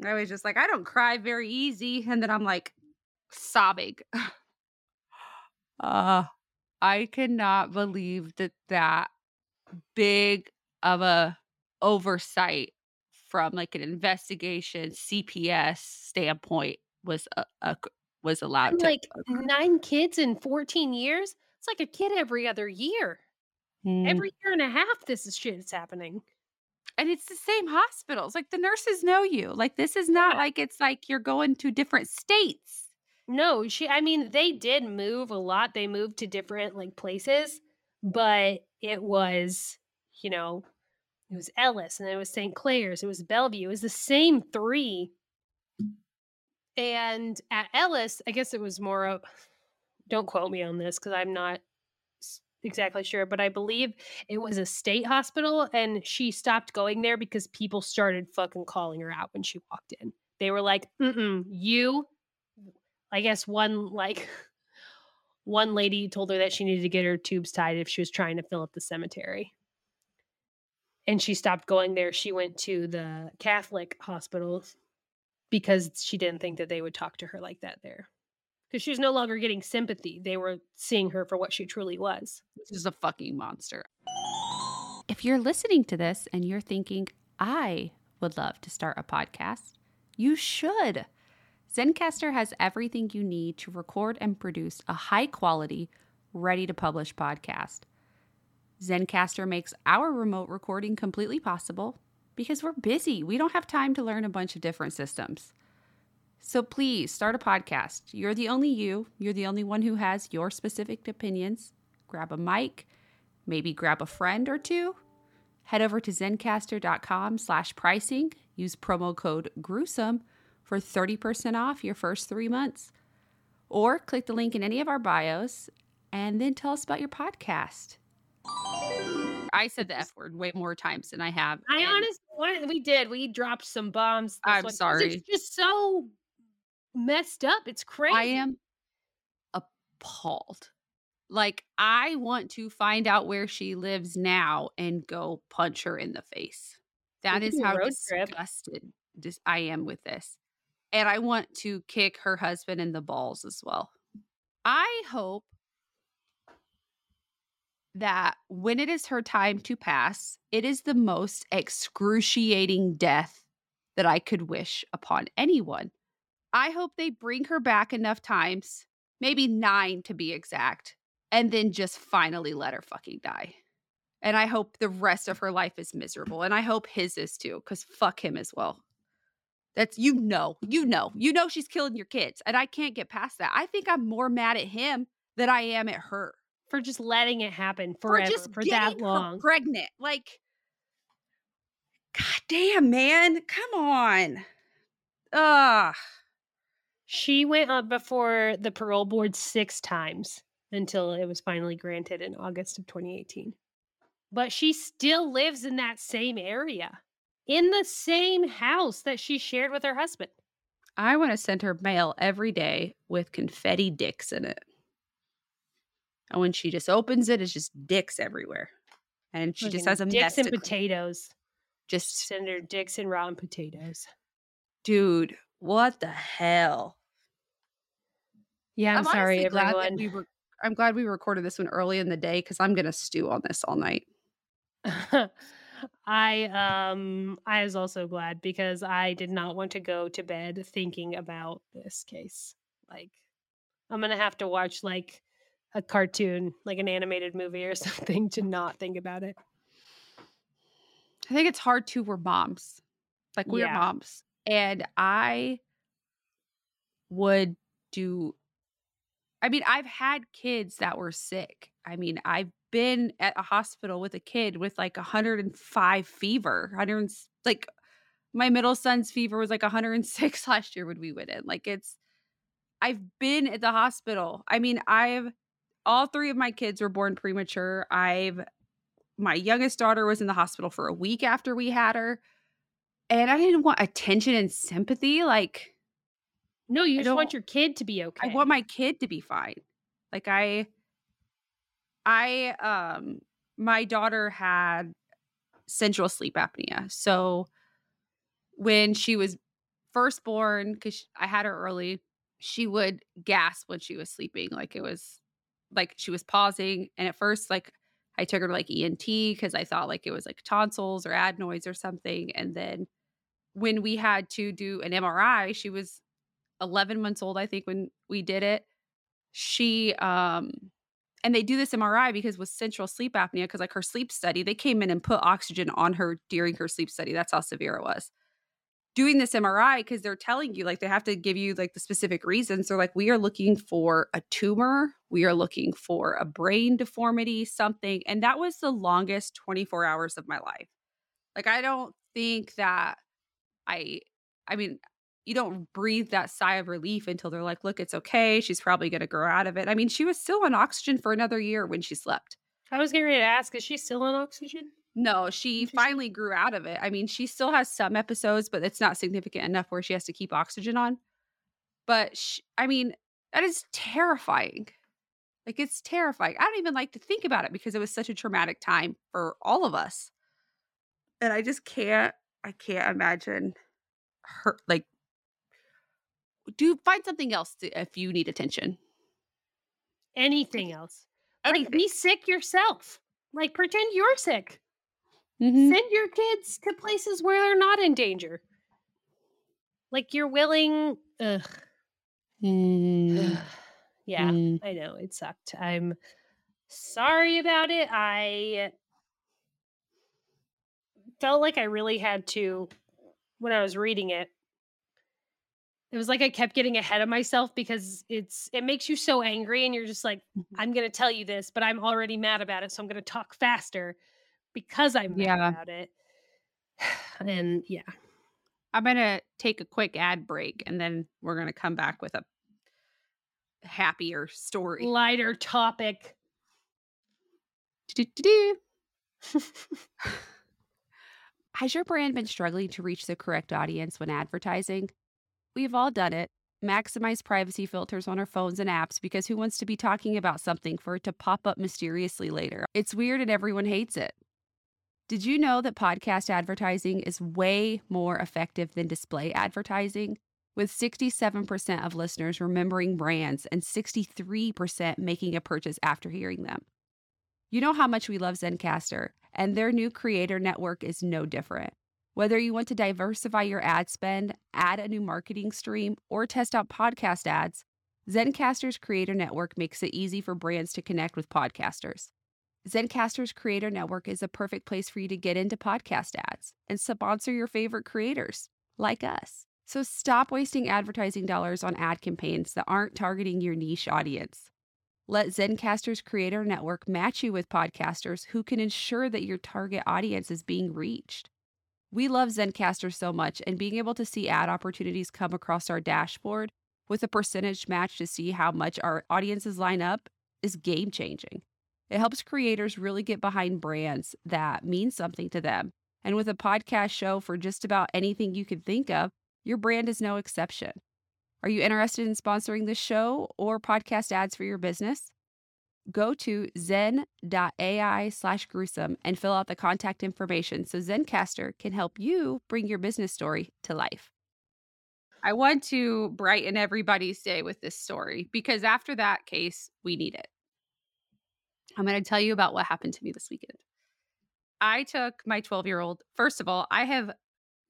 I was just like, I don't cry very easy. And then I'm like sobbing. uh, I cannot believe that that big of a oversight from like an investigation CPS standpoint was a, a was allowed to like nine kids in 14 years? It's like a kid every other year. Mm. Every year and a half, this is shit is happening. And it's the same hospitals. Like the nurses know you. Like this is not like it's like you're going to different states. No, she I mean, they did move a lot. They moved to different like places, but it was, you know, it was Ellis and then it was St. Clare's, it was Bellevue. It was the same three. And at Ellis, I guess it was more of don't quote me on this because I'm not exactly sure, but I believe it was a state hospital and she stopped going there because people started fucking calling her out when she walked in. They were like, mm you I guess one like one lady told her that she needed to get her tubes tied if she was trying to fill up the cemetery. And she stopped going there. She went to the Catholic hospital because she didn't think that they would talk to her like that there. Because she was no longer getting sympathy. They were seeing her for what she truly was. This is a fucking monster. If you're listening to this and you're thinking, I would love to start a podcast, you should. Zencastr has everything you need to record and produce a high quality, ready to publish podcast. Zencastr makes our remote recording completely possible because we're busy. We don't have time to learn a bunch of different systems. So please start a podcast. You're the only you, you're the only one who has your specific opinions. Grab a mic, maybe grab a friend or two. Head over to zencastr.com slash pricing. Use promo code gruesome for 30% off your first three months. Or click the link in any of our bios and then tell us about your podcast. I said the F word way more times than I have. I honestly, we did, we dropped some bombs. I'm one, sorry. It's just so messed up. It's crazy. I am appalled. Like, I want to find out where she lives now and go punch her in the face. That is could is do a how disgusted dis- I am with this. And I want to kick her husband in the balls as well. I hope that when it is her time to pass, it is the most excruciating death that I could wish upon anyone. I hope they bring her back enough times, maybe nine to be exact, and then just finally let her fucking die. And I hope the rest of her life is miserable. And I hope his is too, because fuck him as well. That's you know, you know, you know she's killing your kids. And I can't get past that. I think I'm more mad at him than I am at her for just letting it happen for forever, just for that long. pregnant. Like, god damn, man, come on. Ugh. She went up before the parole board six times until it was finally granted in August of 2018. But she still lives in that same area, in the same house that she shared with her husband. I want to send her mail every day with confetti dicks in it. And when she just opens it, it's just dicks everywhere. And she just has a dicks and potatoes. Just, Send her dicks and rotten potatoes. dude, what the hell? Yeah, I'm, sorry, honestly glad everyone. we were. I'm glad we recorded this one early in the day because I'm gonna stew on this all night. I um I was also glad because I did not want to go to bed thinking about this case. Like I'm going to have to watch like a cartoon, like an animated movie or something to not think about it. I think it's hard too. We're moms, like we're Yeah. moms, and I would do. I mean, I've had kids that were sick. I mean, I've been at a hospital with a kid with like 105 fever, 100 like my middle son's fever was like 106 last year when we went in. Like it's, I've been at the hospital. I mean, I've all three of my kids were born premature. I've my youngest daughter was in the hospital for a week after we had her. And I didn't want attention and sympathy. Like, No, you I just want your kid to be okay. I want my kid to be fine. Like I I um my daughter had central sleep apnea. So when she was first born cuz I had her early, she would gasp when she was sleeping like it was like she was pausing and at first like I took her to like ENT cuz I thought like it was like tonsils or adenoids or something and then when we had to do an MRI, she was 11 months old, I think, when we did it. She, um, and they do this MRI because with central sleep apnea, because like her sleep study, they came in and put oxygen on her during her sleep study. That's how severe it was. Doing this MRI because they're telling you, like, they have to give you like the specific reasons. They're like, we are looking for a tumor, we are looking for a brain deformity, something. And that was the longest 24 hours of my life. Like, I don't think that I, I mean, you don't breathe that sigh of relief until they're like, look, it's okay. She's probably going to grow out of it. I mean, she was still on oxygen for another year when she slept. I was getting ready to ask, is she still on oxygen? No, she finally grew out of it. I mean, she still has some episodes, but it's not significant enough where she has to keep oxygen on. But she, I mean, that is terrifying. Like, it's terrifying. I don't even like to think about it because it was such a traumatic time for all of us. And I just can't, I can't imagine her, like, do find something else to, if you need attention. Anything else. Anything. Like be sick yourself. Like pretend you're sick. Mhm. Send your kids to places where they're not in danger. Like you're willing. Ugh. Mm, yeah, mm. I know it sucked. I'm sorry about it. I felt like I really had to when I was reading it. It was like I kept getting ahead of myself because it's it makes you so angry and you're just like Mhm. I'm going to tell you this, but I'm already mad about it, so I'm going to talk faster because I'm mad Yeah. about it. And yeah. I'm going to take a quick ad break and then we're going to come back with a happier story. Lighter topic. Has your brand been struggling to reach the correct audience when advertising? We've all done it. Maximize privacy filters on our phones and apps because who wants to be talking about something for it to pop up mysteriously later? It's weird and everyone hates it. Did you know that podcast advertising is way more effective than display advertising? With 67% of listeners remembering brands and 63% making a purchase after hearing them. You know how much we love Zencastr, and their new creator network is no different. Whether you want to diversify your ad spend, add a new marketing stream, or test out podcast ads, Zencastr's creator network makes it easy for brands to connect with podcasters. Zencastr's creator network is a perfect place for you to get into podcast ads and sponsor your favorite creators, like us. So stop wasting advertising dollars on ad campaigns that aren't targeting your niche audience. Let Zencastr's creator network match you with podcasters who can ensure that your target audience is being reached. We love Zencastr so much, and being able to see ad opportunities come across our dashboard with a percentage match to see how much our audiences line up is game changing. It helps creators really get behind brands that mean something to them. And with a podcast show for just about anything you can think of, your brand is no exception. Are you interested in sponsoring this show or podcast ads for your business? Go to zen.ai slash gruesome and fill out the contact information so Zencastr can help you bring your business story to life. I want to brighten everybody's day with this story because after that case, we need it. I'm going to tell you about what happened to me this weekend. I took my 12 year old, first of all, I have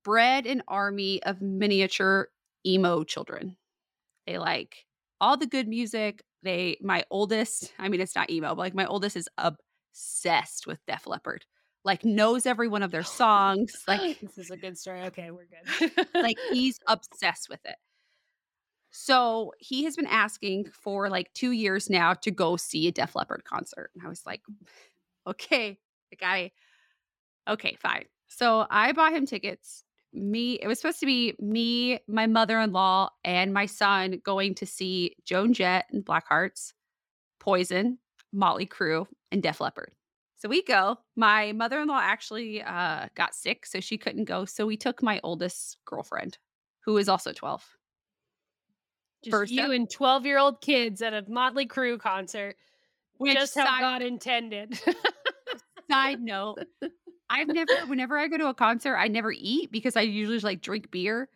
bred an army of miniature emo children. They like all the good music. They, my oldest, I mean, it's not emo, but like my oldest is obsessed with Def Leppard, like knows every one of their songs. Like, oh, this is a good story. Okay, we're good. like he's obsessed with it. So he has been asking for like two years now to go see a Def Leppard concert. And I was like, okay, like I, okay, fine. So I bought him tickets. Me, it was supposed to be me, my mother in law, and my son going to see Joan Jett and Blackhearts, Poison, Motley Crue, and Def Leppard. So we go. My mother in law actually uh, got sick, so she couldn't go. So we took my oldest girlfriend, who is also 12. Just First you up- and 12 year old kids at a Motley Crue concert. Which just how side, God intended. side note, I've never, whenever I go to a concert, I never eat because I usually just, like drink beer.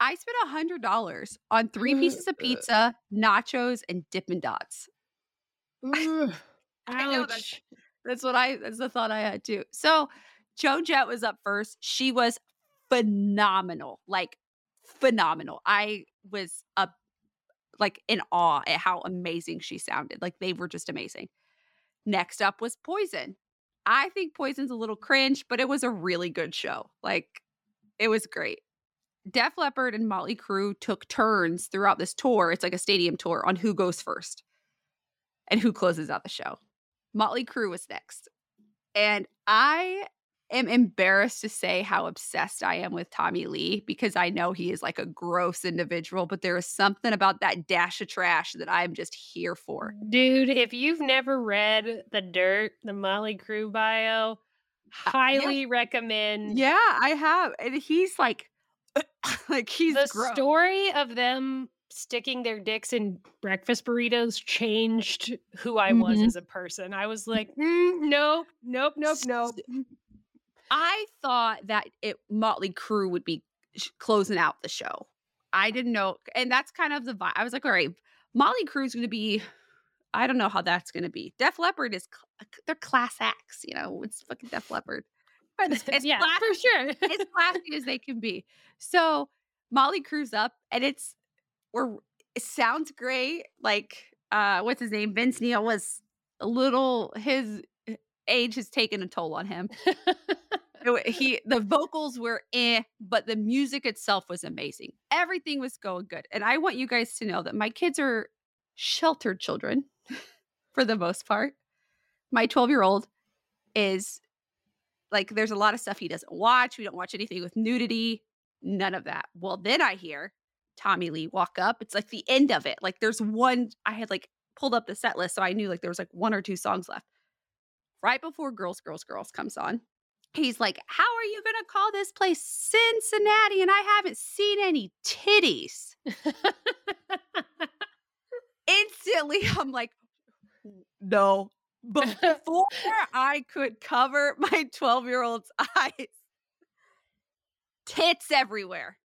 I spent a hundred dollars on three pieces of pizza, nachos, and Dippin' Dots. I know, that's- That's what I. That's the thought I had too. So, Joan Jett was up first. She was phenomenal. Like phenomenal. I was up like in awe at how amazing she sounded. Like they were just amazing. Next up was Poison. I think Poison's a little cringe, but it was a really good show. Like it was great. Def Leppard and Motley Crue took turns throughout this tour. It's like a stadium tour on who goes first and who closes out the show. Motley Crue was next. And I am embarrassed to say how obsessed I am with Tommy Lee because I know he is like a gross individual, but there is something about that dash of trash that I'm just here for. Dude, if you've never read The Dirt, the Motley Crue bio, Uh, highly yeah, recommend. yeah, I have. And he's like, like he's the gross. story of them sticking their dicks in breakfast burritos changed who I was Mhm. as a person. I was like, "Mm, nope, nope, nope, nope. I thought that it Motley Crue would be sh- closing out the show. I didn't know, and that's kind of the vibe. I was like, all right, Motley Crue's going to be. I don't know how that's going to be. Def Leppard is cl- they're class acts, you know. It's fucking Def Leppard. It's, it's yeah, class- for sure. as classy as they can be. So Motley Crue's up, and it's we're it sounds great. Like uh, what's his name? Vince Neil was a little his age has taken a toll on him. He the vocals were eh, but the music itself was amazing. Everything was going good, and I want you guys to know that my kids are sheltered children for the most part. My twelve year old is like there's a lot of stuff he doesn't watch. We don't watch anything with nudity, none of that. Well, then I hear Tommy Lee walk up. It's like the end of it. Like there's one I had like pulled up the set list so I knew like there was like one or two songs left. Right before Girls Girls Girls comes on. He's like, "How are you going to call this place Cincinnati and I haven't seen any titties?" Instantly I'm like, "No." But before I could cover my 12 year old's eyes, tits everywhere.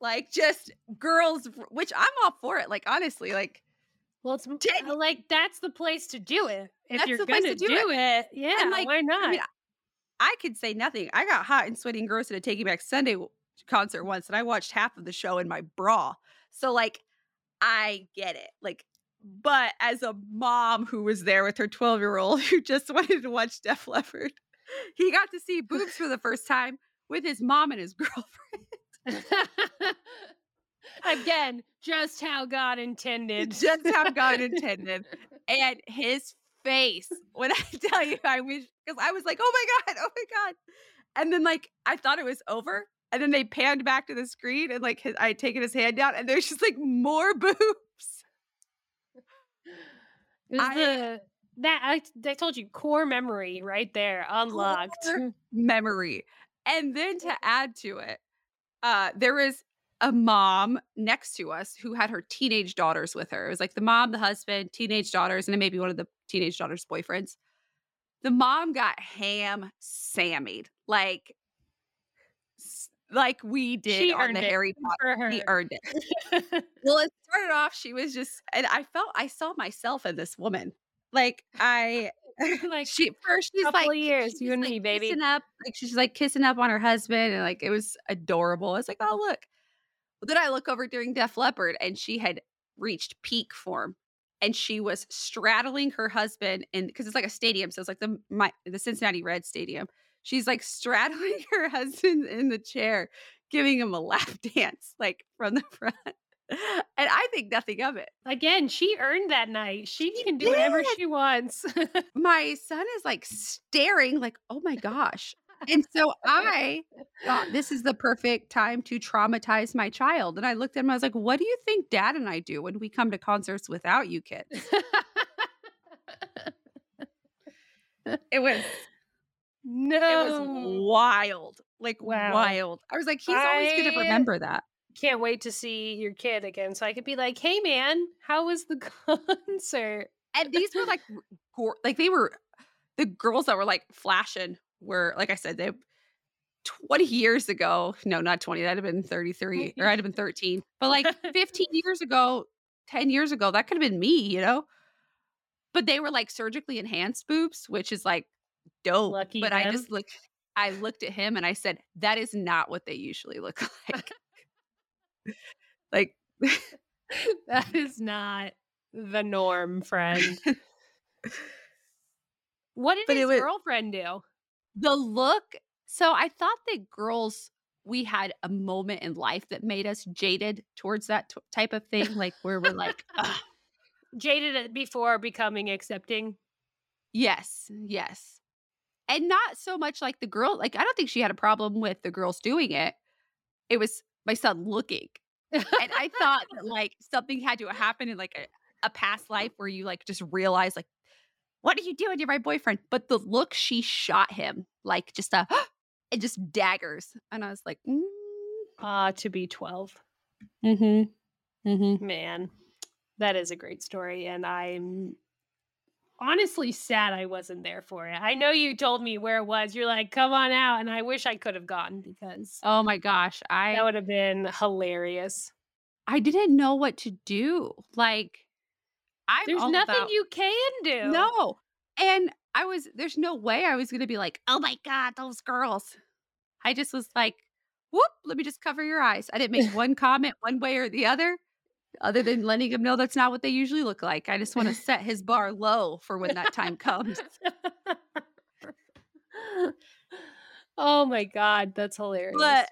Like just girls, which I'm all for it. Like, honestly, like, well, it's uh, like that's the place to do it. If That's you're the place gonna do do, it. yeah, like, why not? I mean, I could say nothing. I got hot and sweaty and gross at a Taking Back Sunday concert once, and I watched half of the show in my bra. So, like, I get it. Like, but as a mom who was there with her 12 year old who just wanted to watch Def Leppard, he got to see boobs for the first time with his mom and his girlfriend. Again, just how God intended. just how God intended. And his face, when I tell you, I wish, because I was like, oh my God, oh my God. And then, like, I thought it was over. And then they panned back to the screen and, like, his, I had taken his hand down, and there's just like more boobs. It I- the that I, I told you core memory right there unlocked. Memory. And then to add to it, uh, there was a mom next to us who had her teenage daughters with her. It was like the mom, the husband, teenage daughters, and then maybe one of the teenage daughters' boyfriends. The mom got ham sammied, like, like we did She on the it Harry Potter. She earned it. Well, it started off, she was just, and I felt I saw myself in this woman. Like I, like she first she's couple like of years, she's you and like me, baby. kissing up, like she's like kissing up on her husband, and like it was adorable. I was like, oh look. But then I look over during Def Leppard, and she had reached peak form, and she was straddling her husband, and because it's like a stadium, so it's like the my the Cincinnati Red Stadium. She's like straddling her husband in the chair, giving him a lap dance, like from the front. And I think nothing of it. Again, she earned that night. She can do whatever she wants. my son is like staring like oh my gosh and so i thought this is the perfect time to traumatize my child and i looked at him i was like what do you think dad and i do when we come to concerts without you kids it was no. it was wild like Wow. wild i was like he's always gonna remember that Can't wait to see your kid again so I could be like, hey man, how was the concert? and these were like like they were the girls that were like flashing were like i said they 20 years ago no not 20 that'd have been 33 or i'd have been 13 but like 15 years ago 10 years ago that could have been me you know but they were like surgically enhanced boobs which is like dope Lucky but i just look I looked at him and I said, "That is not what they usually look like." like that is not the norm, friend. what did But his was- girlfriend do? The look. So I thought that girls we had a moment in life that made us jaded towards that t- type of thing, like where we're like, "Ugh, Jaded uh, before becoming accepting. yes, yes, and not so much like the girl. Like I don't think she had a problem with the girls doing it. It was my son looking. and I thought that like something had to happen in like a, a past life where you like just realize like, what are you doing? You're my boyfriend. But the look she shot him, like just a it just daggers. And I was like, mm, Ah, to be 12. mm-hmm. Mm-hmm. Man, that is a great story. And I'm honestly sad I wasn't there for it. I know you told me where it was. You're like, come on out. And I wish I could have gone because Oh my gosh. I. That would have been hilarious. I didn't know what to do. Like I'm There's nothing about- you can do. No. And I was there's no way I was gonna be like, oh my God, those girls. I just was like, whoop, let me just cover your eyes. I didn't make one comment one way or the other, other than letting him know that's not what they usually look like. I just want to set his bar low for when that time comes. oh my god, that's hilarious. But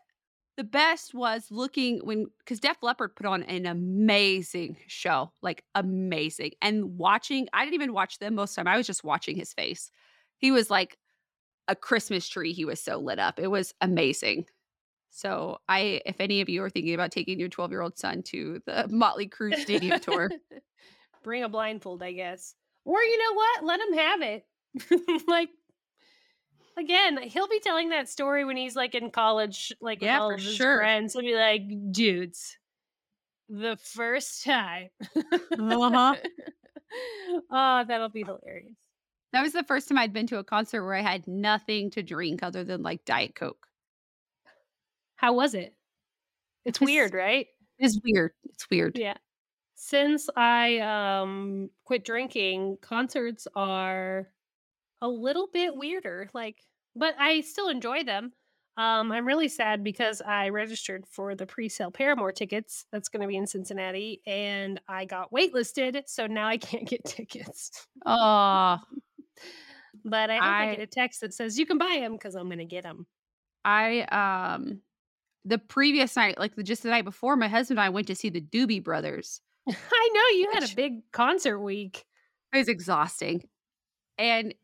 the best was looking when because Def Leppard put on an amazing show, like amazing. And watching, I didn't even watch them most of the time. I was just watching his face. He was like a Christmas tree. He was so lit up. It was amazing. So I, if any of you are thinking about taking your 12 year old son to the Motley Crue Stadium tour, Bring a blindfold, I guess. Or you know what? Let him have it. like again, he'll be telling that story when he's like in college, like with all of his sure. friends. He'll be like, dudes, the first time. Uh-huh. oh, that'll be hilarious. that was the first time I'd been to a concert where I had nothing to drink other than like Diet Coke. How was it? It's was- weird, right? It's weird. It's weird. Yeah. Since I um quit drinking, concerts are a little bit weirder. Like, but I still enjoy them. Um, I'm really sad because I registered for the pre-sale Paramore tickets. That's going to be in Cincinnati, and I got waitlisted, so now I can't get tickets. Oh, But I I, I- get a text that says you can buy them because I'm going to get them. I um the previous night, like the, just the night before, my husband and I went to see the Doobie Brothers. I know you had a big concert week. It was exhausting, and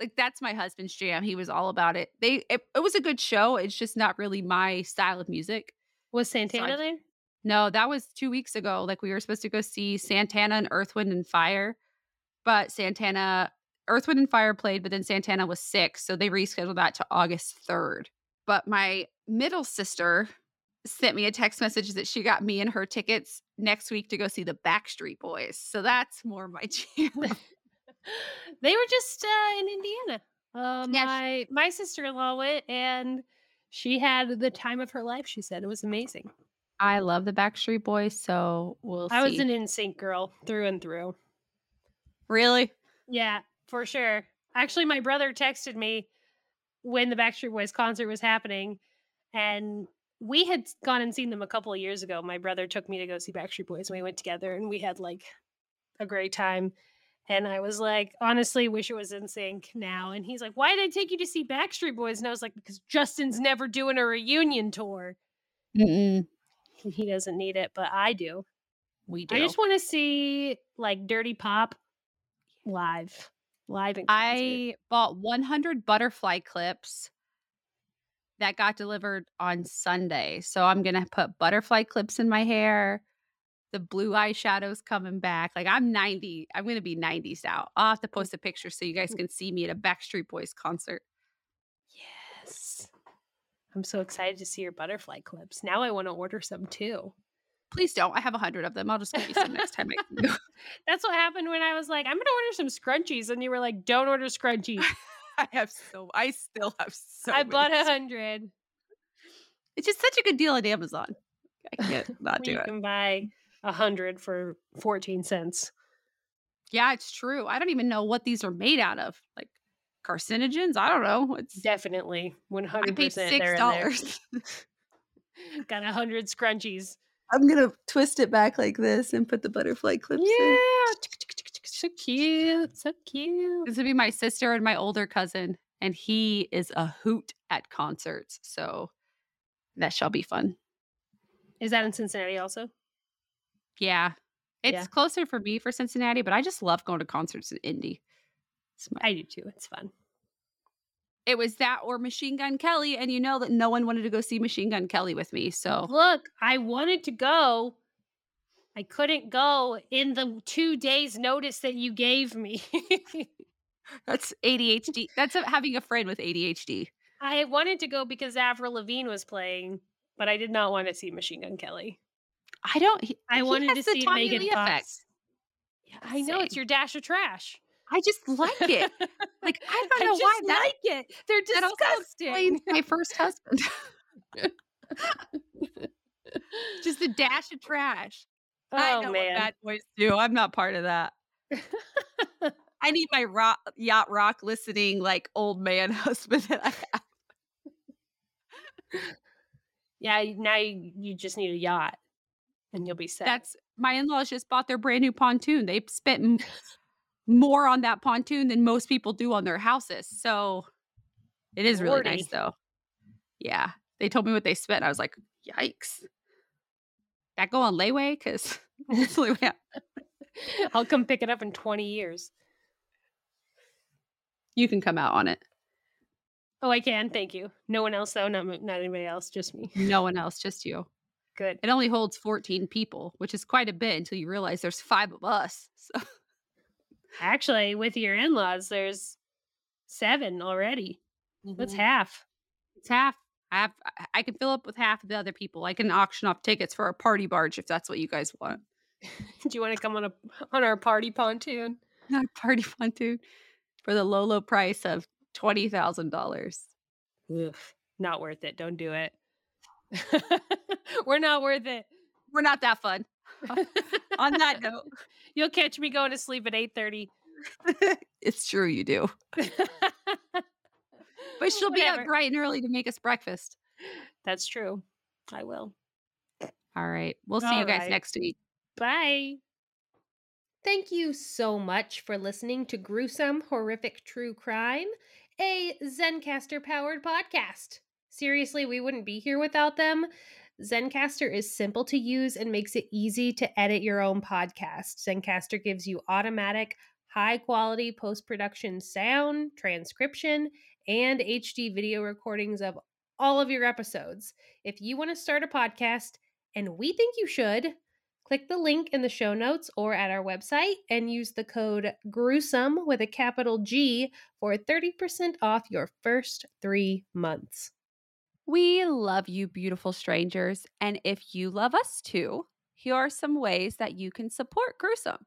like that's my husband's jam. He was all about it. They it, it was a good show. It's just not really my style of music. Was Santana I- there? No, that was two weeks ago. Like we were supposed to go see Santana and Earth, Wind, and Fire, but Santana, Earth, Wind, and Fire played, but then Santana was sick, so they rescheduled that to August third. But my middle sister sent me a text message that she got me and her tickets next week to go see the Backstreet Boys. So that's more my jam. They were just uh, in Indiana. Uh, Yeah, my my sister in law went, and she had the time of her life. She said it was amazing. I love the Backstreet Boys, so we'll I was an NSYNC girl through and through. really? Yeah, for sure. Actually, my brother texted me when the Backstreet Boys concert was happening, and we had gone and seen them a couple of years ago. My brother took me to go see Backstreet Boys, and we went together, and we had like a great time. And I was like, honestly, wish it was NSYNC now. And he's like, why did I take you to see Backstreet Boys? And I was like, because Justin's never doing a reunion tour. Mm-mm. He doesn't need it, but I do. We do. I just want to see like Dirty Pop live, live. I bought 100 butterfly clips that got delivered on Sunday. So I'm going to put butterfly clips in my hair. The blue eyeshadow's coming back. Like I'm 90. I'm going to be 90s now. I'll have to mm. post a picture so you guys mm. can see me at a Backstreet Boys concert. Yes. I'm so excited to see your butterfly clips. Now I want to order some too. Please don't. I have a 100 of them. I'll just give you some next time I. That's what happened when I was like, I'm going to order some scrunchies. And you were like, don't order scrunchies. I have so, I still have so I bought a hundred. It's just such a good deal at Amazon. I can't not do You it. can buy a hundred for 14 cents. Yeah, it's true. I don't even know what these are made out of. Like, carcinogens. I don't know. It's Definitely. 100% paid six in there. dollars. Got a hundred scrunchies. I'm gonna twist it back like this and put the butterfly clips in. Yeah. So cute. So cute. This would be my sister and my older cousin, and he is a hoot at concerts. So that shall be fun. Is that in Cincinnati also? Yeah. It's Yeah. closer for me for Cincinnati, but I just love going to concerts in Indy. It's my- I do too. It's fun. it was that or Machine Gun Kelly, and you know that no one wanted to go see Machine Gun Kelly with me. So Look, I wanted to go. I couldn't go in the two days notice that you gave me. that's ADHD. That's a, having a friend with ADHD. I wanted to go because Avril Lavigne was playing, but I did not want to see Machine Gun Kelly. I don't. he- I wanted to the see Tommy Megan Lee Fox. effect. I know it's your dash of trash. I just like it. Like I don't I know why just that like it. They're disgusting. my first husband. just a dash of trash. I oh know man. what bad boys do. I'm not part of that. I need my rock, yacht rock listening like old man husband that I have. yeah, now you, you just need a yacht and you'll be set. That's my in-laws just bought their brand new pontoon. They spent more on that pontoon than most people do on their houses. So it is really nice though. Yeah. They told me what they spent. I was like, yikes. That go on layaway? Because I'll come pick it up in 20 years. you can come out on it. Oh, I can. Thank you. No one else though. Not not anybody else. Just me. No one else, just you. Good. It only holds 14 people, which is quite a bit until you realize there's five of us. So Actually, with your in-laws, there's seven already. That's Mhm. half. it's half. I have I- can fill up with half of the other people. I can auction off tickets for a party barge if that's what you guys want. Do you want to come on a on our party pontoon? Not a party pontoon for the low, low price of twenty thousand dollars. Not worth it. Don't do it. We're not worth it. We're not that fun. On that note, You'll catch me going to sleep at 8:30. it's true you do. But she'll be up bright and early to make us breakfast. That's true. I will. All right. We'll see you guys right. next week. Bye. Thank you so much for listening to Gruesome Horrific True Crime, a Zencastr powered podcast. Seriously, we wouldn't be here without them. Zencastr is simple to use and makes it easy to edit your own podcast. Zencastr gives you automatic, high quality post production sound, transcription, and HD video recordings of all of your episodes. If you want to start a podcast, and we think you should, click the link in the show notes or at our website and use the code gruesome with a capital G for 30% off your first three months. We love you, beautiful strangers. And if you love us too, here are some ways that you can support Gruesome.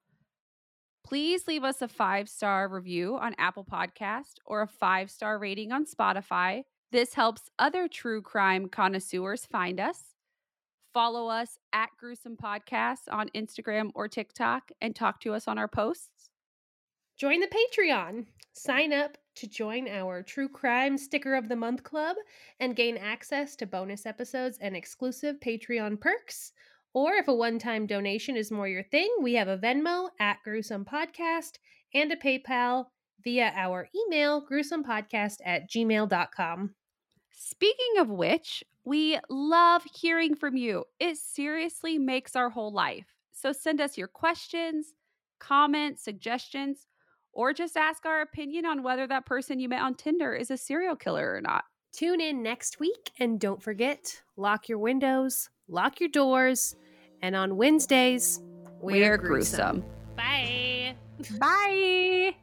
Please leave us a five star review on Apple Podcast or a five star rating on Spotify. This helps other true crime connoisseurs find us. Follow us at Gruesome Podcasts on Instagram or TikTok and talk to us on our posts. Join the Patreon. Sign up to join our True Crime Sticker of the Month Club and gain access to bonus episodes and exclusive Patreon perks. Or if a one time donation is more your thing, we have a Venmo at Gruesome Podcast and a PayPal via our email, gruesomepodcast at gmail.com. Speaking of which, we love hearing from you. It seriously makes our whole life. So send us your questions, comments, suggestions, or just ask our opinion on whether that person you met on Tinder is a serial killer or not. Tune in next week and don't forget lock your windows, lock your doors, and on Wednesdays, We're, gruesome. Bye. Bye.